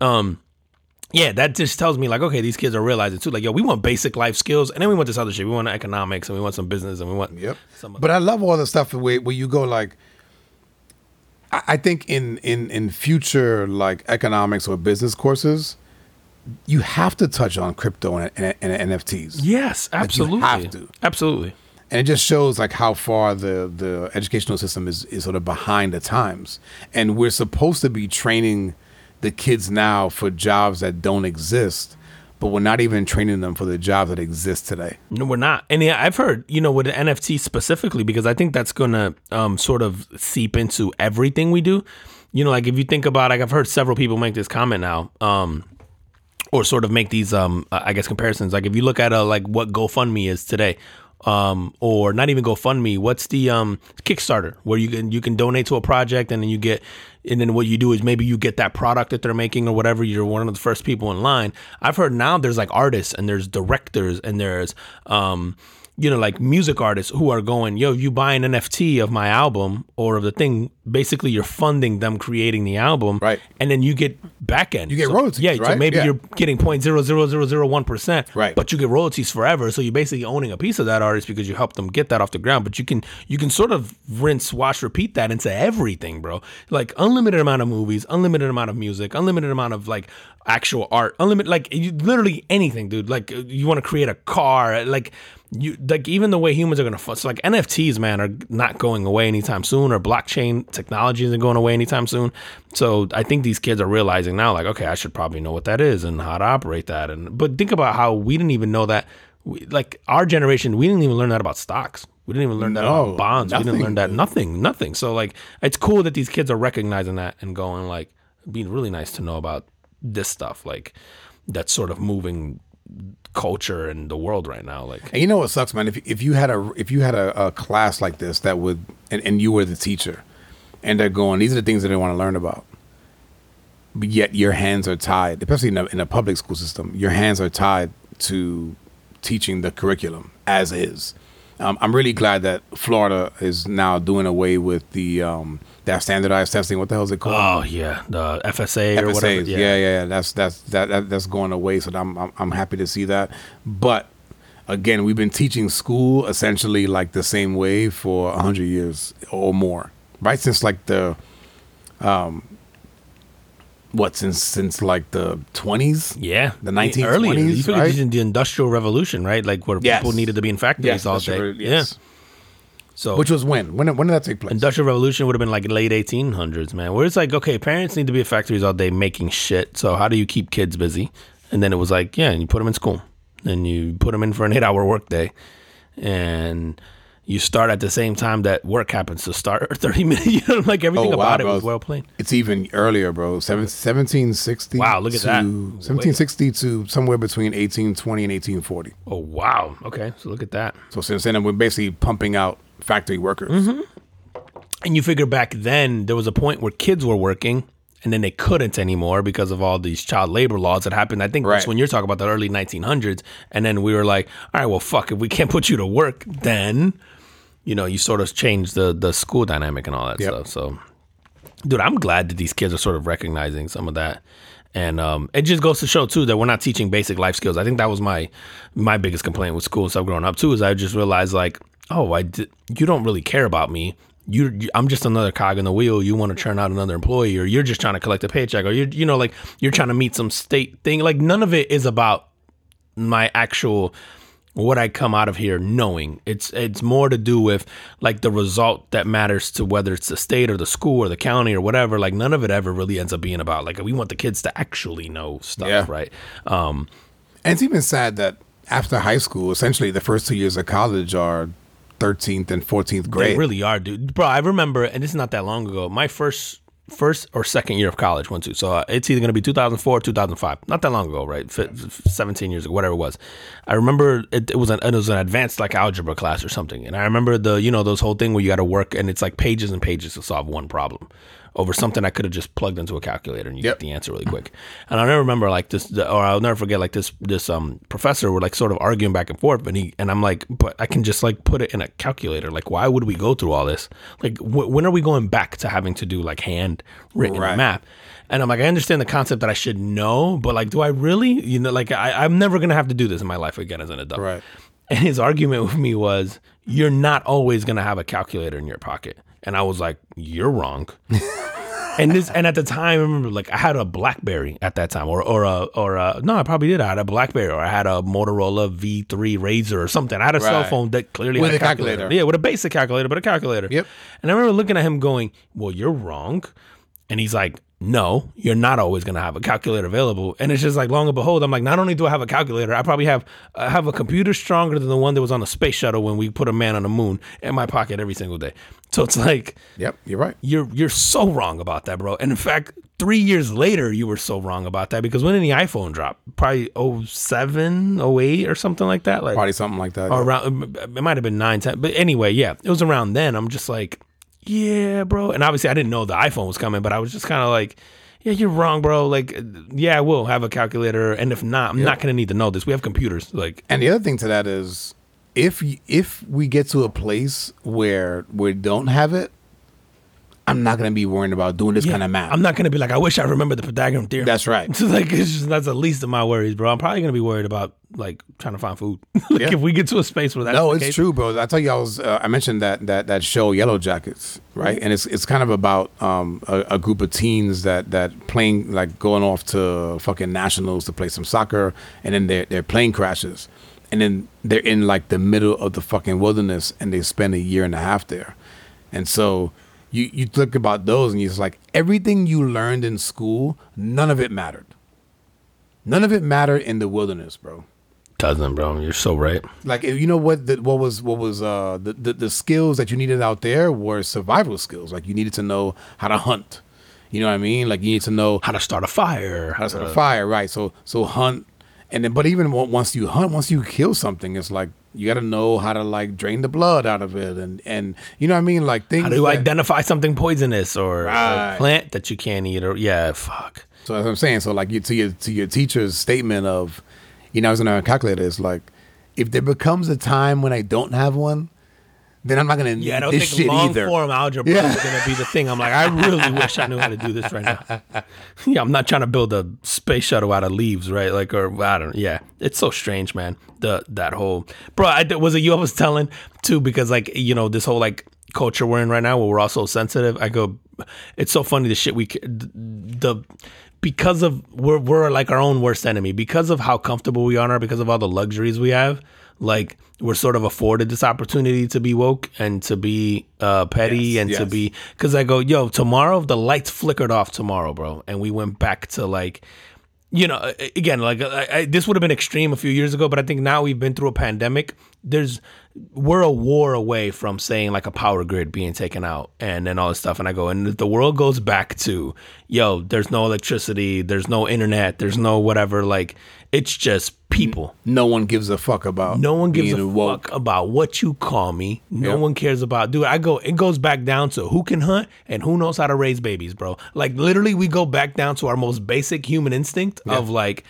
um yeah, that just tells me like, okay, these kids are realizing too, like, yo, we want basic life skills, and then we want this other shit. We want economics, and we want some business, and we want Yep. some But I love all the stuff where, where you go like. I I think in in in future like economics or business courses, you have to touch on crypto and, and, and NFTs. Yes, absolutely. have to. Absolutely. and it just shows like how far the the educational system is is sort of behind the times and we're supposed to be training the kids now for jobs that don't exist but we're not even training them for the jobs that exist today No, we're not. And yeah, I've heard, you know, with the NFT specifically, because I think that's going to um, sort of seep into everything we do. You know, like if you think about, like I've heard several people make this comment now, um, or sort of make these, um, I guess, comparisons. Like if you look at uh, like what GoFundMe is today, um, or not even GoFundMe, what's the um, Kickstarter, where you can you can donate to a project and then you get, and then what you do is maybe you get that product that they're making or whatever. You're one of the first people in line. I've heard now there's like artists and there's directors and there's um, you know, like music artists who are going, yo, you buy an NFT of my album or of the thing, basically you're funding them creating the album. Right. And then you get back end. You get royalties, Yeah. So maybe Yeah. you're getting point zero zero zero zero one percent. Right. But you get royalties forever. So you're basically owning a piece of that artist because you helped them get that off the ground. But you can you can sort of rinse, wash, repeat that into everything, bro. Like unlimited amount of movies, unlimited amount of music, unlimited amount of like actual art, unlimited like you, literally anything, dude. Like uh, you want to create a car, like you like even the way humans are gonna fu- so like NFTs, man, are not going away anytime soon, or blockchain technology isn't going away anytime soon. So I think these kids are realizing now, like, okay, I should probably know what that is and how to operate that. And but think about how we didn't even know that. We, like our generation, we didn't even learn that about stocks. We didn't even learn that No, about bonds. We didn't learn that nothing, nothing. So like, it's cool that these kids are recognizing that and going like, being really nice to know about this stuff, like that's sort of moving culture and the world right now. Like, and you know what sucks man if, if you had a if you had a, a class like this that would and, and you were the teacher and they're going these are the things that they want to learn about but yet your hands are tied especially in a, in a public school system your hands are tied to teaching the curriculum as is um, i'm really glad that florida is now doing away with the um, that standardized testing what the hell is it called oh yeah, the FSA or whatever. Yeah. yeah, yeah, That's that's that, that that's going away. So I'm, I'm I'm happy to see that. But again, we've been teaching school essentially like the same way for hundred years or more, right? Since like the, um, what since since like the twenties. Yeah, The I mean, 1920s. You figure right? the industrial revolution, right? Like where Yes. people needed to be in factories all day. yes. Yeah. So Which was when? When when did that take place? Industrial Revolution would have been like late 1800s, man. Where it's like, okay, parents need to be at factories all day making shit. So how do you keep kids busy? And then it was like, yeah, and you put them in school, and you put them in for an eight-hour workday, and you start at the same time that work happens to start, or 30 minutes. You know, like everything Oh, wow, about it was well played. It's even earlier, bro. Seven, 1760. Wow, look at to, that. 1760 to somewhere between 1820 and 1840. Oh wow. Okay, so look at that. So since then, we're basically pumping out factory workers. Mm-hmm. And you figure back then there was a point where kids were working and then they couldn't anymore because of all these child labor laws that happened. I think that's when you're talking about the early 1900s. And then we were like, all right, well, fuck, if we can't put you to work, then, you know, you sort of change the, the school dynamic and all that Yep. stuff. So dude, I'm glad that these kids are sort of recognizing some of that. And um, it just goes to show too that we're not teaching basic life skills. I think that was my my biggest complaint with school and stuff growing up too. Is I just realized like, oh, I did, you don't really care about me. You, I'm just another cog in the wheel. You want to churn out another employee, or you're just trying to collect a paycheck, or you you know like you're trying to meet some state thing. Like none of it is about my actual what I come out of here knowing. It's it's more to do with like the result that matters to whether it's the state or the school or the county or whatever. Like none of it ever really ends up being about like we want the kids to actually know stuff, Yeah. right? Um, And it's even sad that after high school, essentially the first two years of college are 13th and 14th grade. They really are, dude. Bro, I remember, and this is not that long ago. My first, first or second year of college went to. So uh, it's either going to be 2004 or 2005. Not that long ago, right? F- f- 17 years ago, whatever it was. I remember it, it was an it was an advanced like algebra class or something, and I remember the you know those whole thing where you got to work and it's like pages and pages to solve one problem over something I could have just plugged into a calculator and you Yep. get the answer really quick. And I'll never remember like this, or I'll never forget like this this um professor were like sort of arguing back and forth, and he and I'm like, but I can just like put it in a calculator. Like, why would we go through all this? Like, wh- when are we going back to having to do like hand written Right. math? And I'm like, I understand the concept that I should know, but like, do I really? You know, like I, I'm never gonna have to do this in my life again as an adult. Right. And his argument with me was, you're not always gonna have a calculator in your pocket. And I was like, you're wrong. and this and at the time I remember like I had a Blackberry at that time or or a or a no I probably did. I had a Blackberry or I had a Motorola V3 RAZR or something. I had a cell phone that clearly With had a calculator. yeah with a basic calculator but a calculator. Yep. and I remember looking at him going well you're wrong. And he's like no you're not always gonna have a calculator available. And it's just like long and behold I'm like not only do I have a calculator I probably have I have a computer stronger than the one that was on the space shuttle when we put a man on the moon in my pocket every single day so it's like Yep, you're right. you're you're so wrong about that, bro. And in fact, three years later, you were so wrong about that because when did the iPhone drop? Probably 07, 08 or something like that. Like Probably something like that. or around it might have been 9, 10. But anyway, yeah, it was around then. I'm just like, yeah, bro. And obviously I didn't know the iPhone was coming, but I was just kind of like, yeah, you're wrong, bro. Like, yeah, I will have a calculator, and if not, I'm not gonna need to know this. We have computers. Like, And the other thing to that is, if if we get to a place where we don't have it, I'm not gonna be worrying about doing this yeah, kind of math. I'm not gonna be like, I wish I remember the Pythagorean theorem. That's right. It's like it's just, that's the least of my worries, bro. I'm probably gonna be worried about like trying to find food. like Yeah. if we get to a space where that's no, it's case, true, bro. I tell you, I was uh, I mentioned that that that show Yellowjackets, right? And it's it's kind of about um, a, a group of teens that that playing like going off to fucking nationals to play some soccer, and then their their plane crashes, and then they're in like the middle of the fucking wilderness, and they spend a year and a half there, and so. You, you think about those and you're just like everything you learned in school, none of it mattered. None of it mattered in the wilderness, bro doesn't, bro. You're so right. like you know what the, what was what was uh the, the the skills that you needed out there were survival skills like you needed to know how to hunt you know what i mean like you need to know How to start a fire? how to start a fire right so so hunt and then but even once you hunt once you kill something it's like you got to know how to like drain the blood out of it and and you know what i mean like things How do you that- identify something poisonous or Right. a plant that you can't eat? Or yeah, fuck. So that's what I'm saying. So like you to your to your teacher's statement of, you know, I was gonna calculate it's like, if there becomes a time when I don't have one, then I'm not gonna Yeah, I don't this think long either. form algebra Yeah. is gonna be the thing. I'm like, I really wish I knew how to do this right now. yeah, I'm not trying to build a space shuttle out of leaves, right? Like, or I don't. Yeah, it's so strange, man. The that whole bro. I was it you I was telling too because like you know this whole like culture we're in right now where we're all so sensitive. I go, it's so funny the shit we the because of we're we're like our own worst enemy because of how comfortable we are because of all the luxuries we have like we're sort of afforded this opportunity to be woke and to be uh petty Yes, and to be because i go yo tomorrow the lights flickered off tomorrow bro. And we went back to like you know again like I, I, this would have been extreme a few years ago but i think now we've been through a pandemic there's we're a war away from saying like a power grid being taken out and then all this stuff and i go and the world goes back to yo there's no electricity there's no internet there's no whatever like it's just people No one gives a fuck about. no one gives a woke. fuck about what you call me. No Yep. one cares about dude. I go it goes back down to who can hunt and who knows how to raise babies, bro. Like literally we go back down to our most basic human instinct of like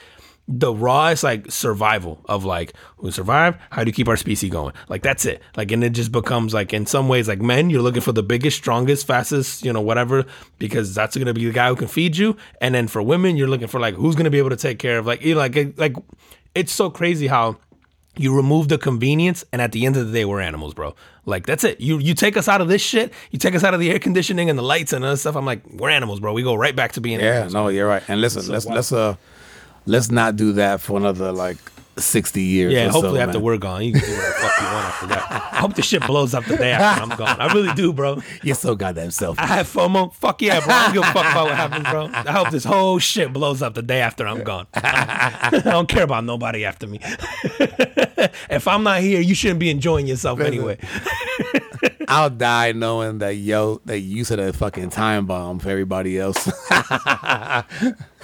the rawest like survival of like who survive how do you keep our species going? Like that's it. Like and it just becomes like in some ways like men you're looking for the biggest strongest fastest you know whatever because that's going to be the guy who can feed you. And then for women you're looking for like who's going to be able to take care of like you know like like it's so crazy how you remove the convenience and at the end of the day we're animals bro. Like that's it. You you take us out of this shit you take us out of the air conditioning and the lights and other stuff. I'm like we're animals bro. We go right back to being Yeah, animals no, you're right. And listen, let's let's uh let's not do that for another like sixty years. Yeah, hopefully so, after man. we're gone, you can do whatever the fuck you want after that. I hope the shit blows up the day after I'm gone. I really do, bro. You're so goddamn selfish. I have FOMO. Fuck yeah, bro. I don't give a fuck about what happens, bro. I hope this whole shit blows up the day after I'm gone. I don't care about nobody after me. if I'm not here, you shouldn't be enjoying yourself anyway. I'll die knowing that yo that you set a fucking time bomb for everybody else.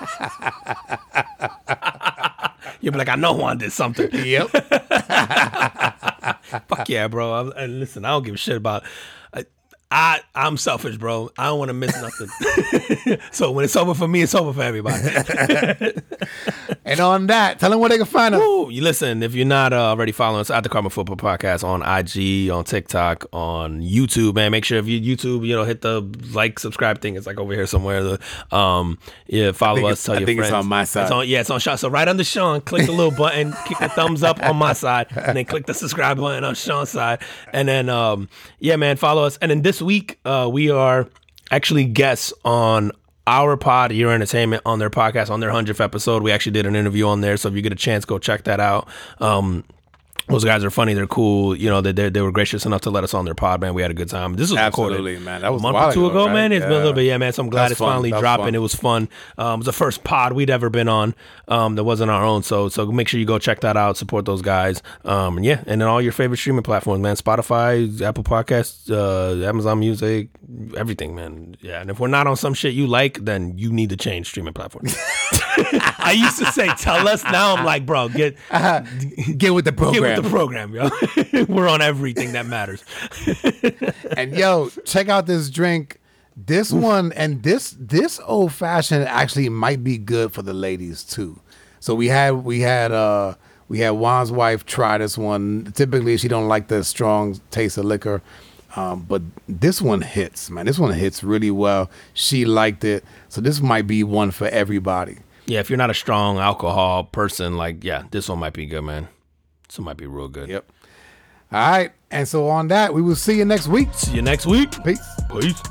You'll be like, I know Juan did something. yep. Fuck yeah, bro. I, and listen, I don't give a shit about. I, I I'm selfish, bro. I don't want to miss nothing. so when it's over for me, it's over for everybody. And on that, tell them where they can find us. Woo! You listen, if you're not uh, already following us at the Carbon Football Podcast on IG, on TikTok, on YouTube, man, make sure if you YouTube, you know, hit the like, subscribe thing. It's like over here somewhere. The um, yeah, follow us. it's- Tell I your think it's on my side. It's on, yeah, it's on Sean. So right under Sean, click the little button, click the thumbs up on my side, and then click the subscribe button on Sean's side. And then um, yeah, man, follow us. And then this week, uh, we are actually guests on our pod, Your Entertainment, on their podcast, on their 100th episode. We actually did an interview on there. So if you get a chance, go check that out. Um, those guys are funny. They're cool. You know, they, they they were gracious enough to let us on their pod, man. We had a good time. This was Absolutely, recorded man. That was a a month or two ago, ago, right? man. It's been a little bit, yeah, man. So I'm glad That's it's fun. finally That's dropping. fun. It was fun. Um, it was the first pod we'd ever been on. Um, that wasn't our own. So so make sure you go check that out. Support those guys. Um, and yeah, and then all your favorite streaming platforms, man. Spotify, Apple Podcasts, uh, Amazon Music, everything, man. Yeah, and if we're not on some shit you like, then you need to change streaming platforms. I used to say, tell us. Now I'm like, bro, get Get with the get program. with the program, yo. we're on everything that matters. and yo, check out this drink. This one and this this old fashioned actually might be good for the ladies too. So we had we had uh we had Juan's wife try this one. Typically she don't like the strong taste of liquor. Um, but this one hits, man. This one hits really well. She liked it. So this might be one for everybody. Yeah, if you're not a strong alcohol person, like yeah, this one might be good, man. One might be real good. Yep. All right. And so on that, we will see you next week. See you next week. Peace. Peace.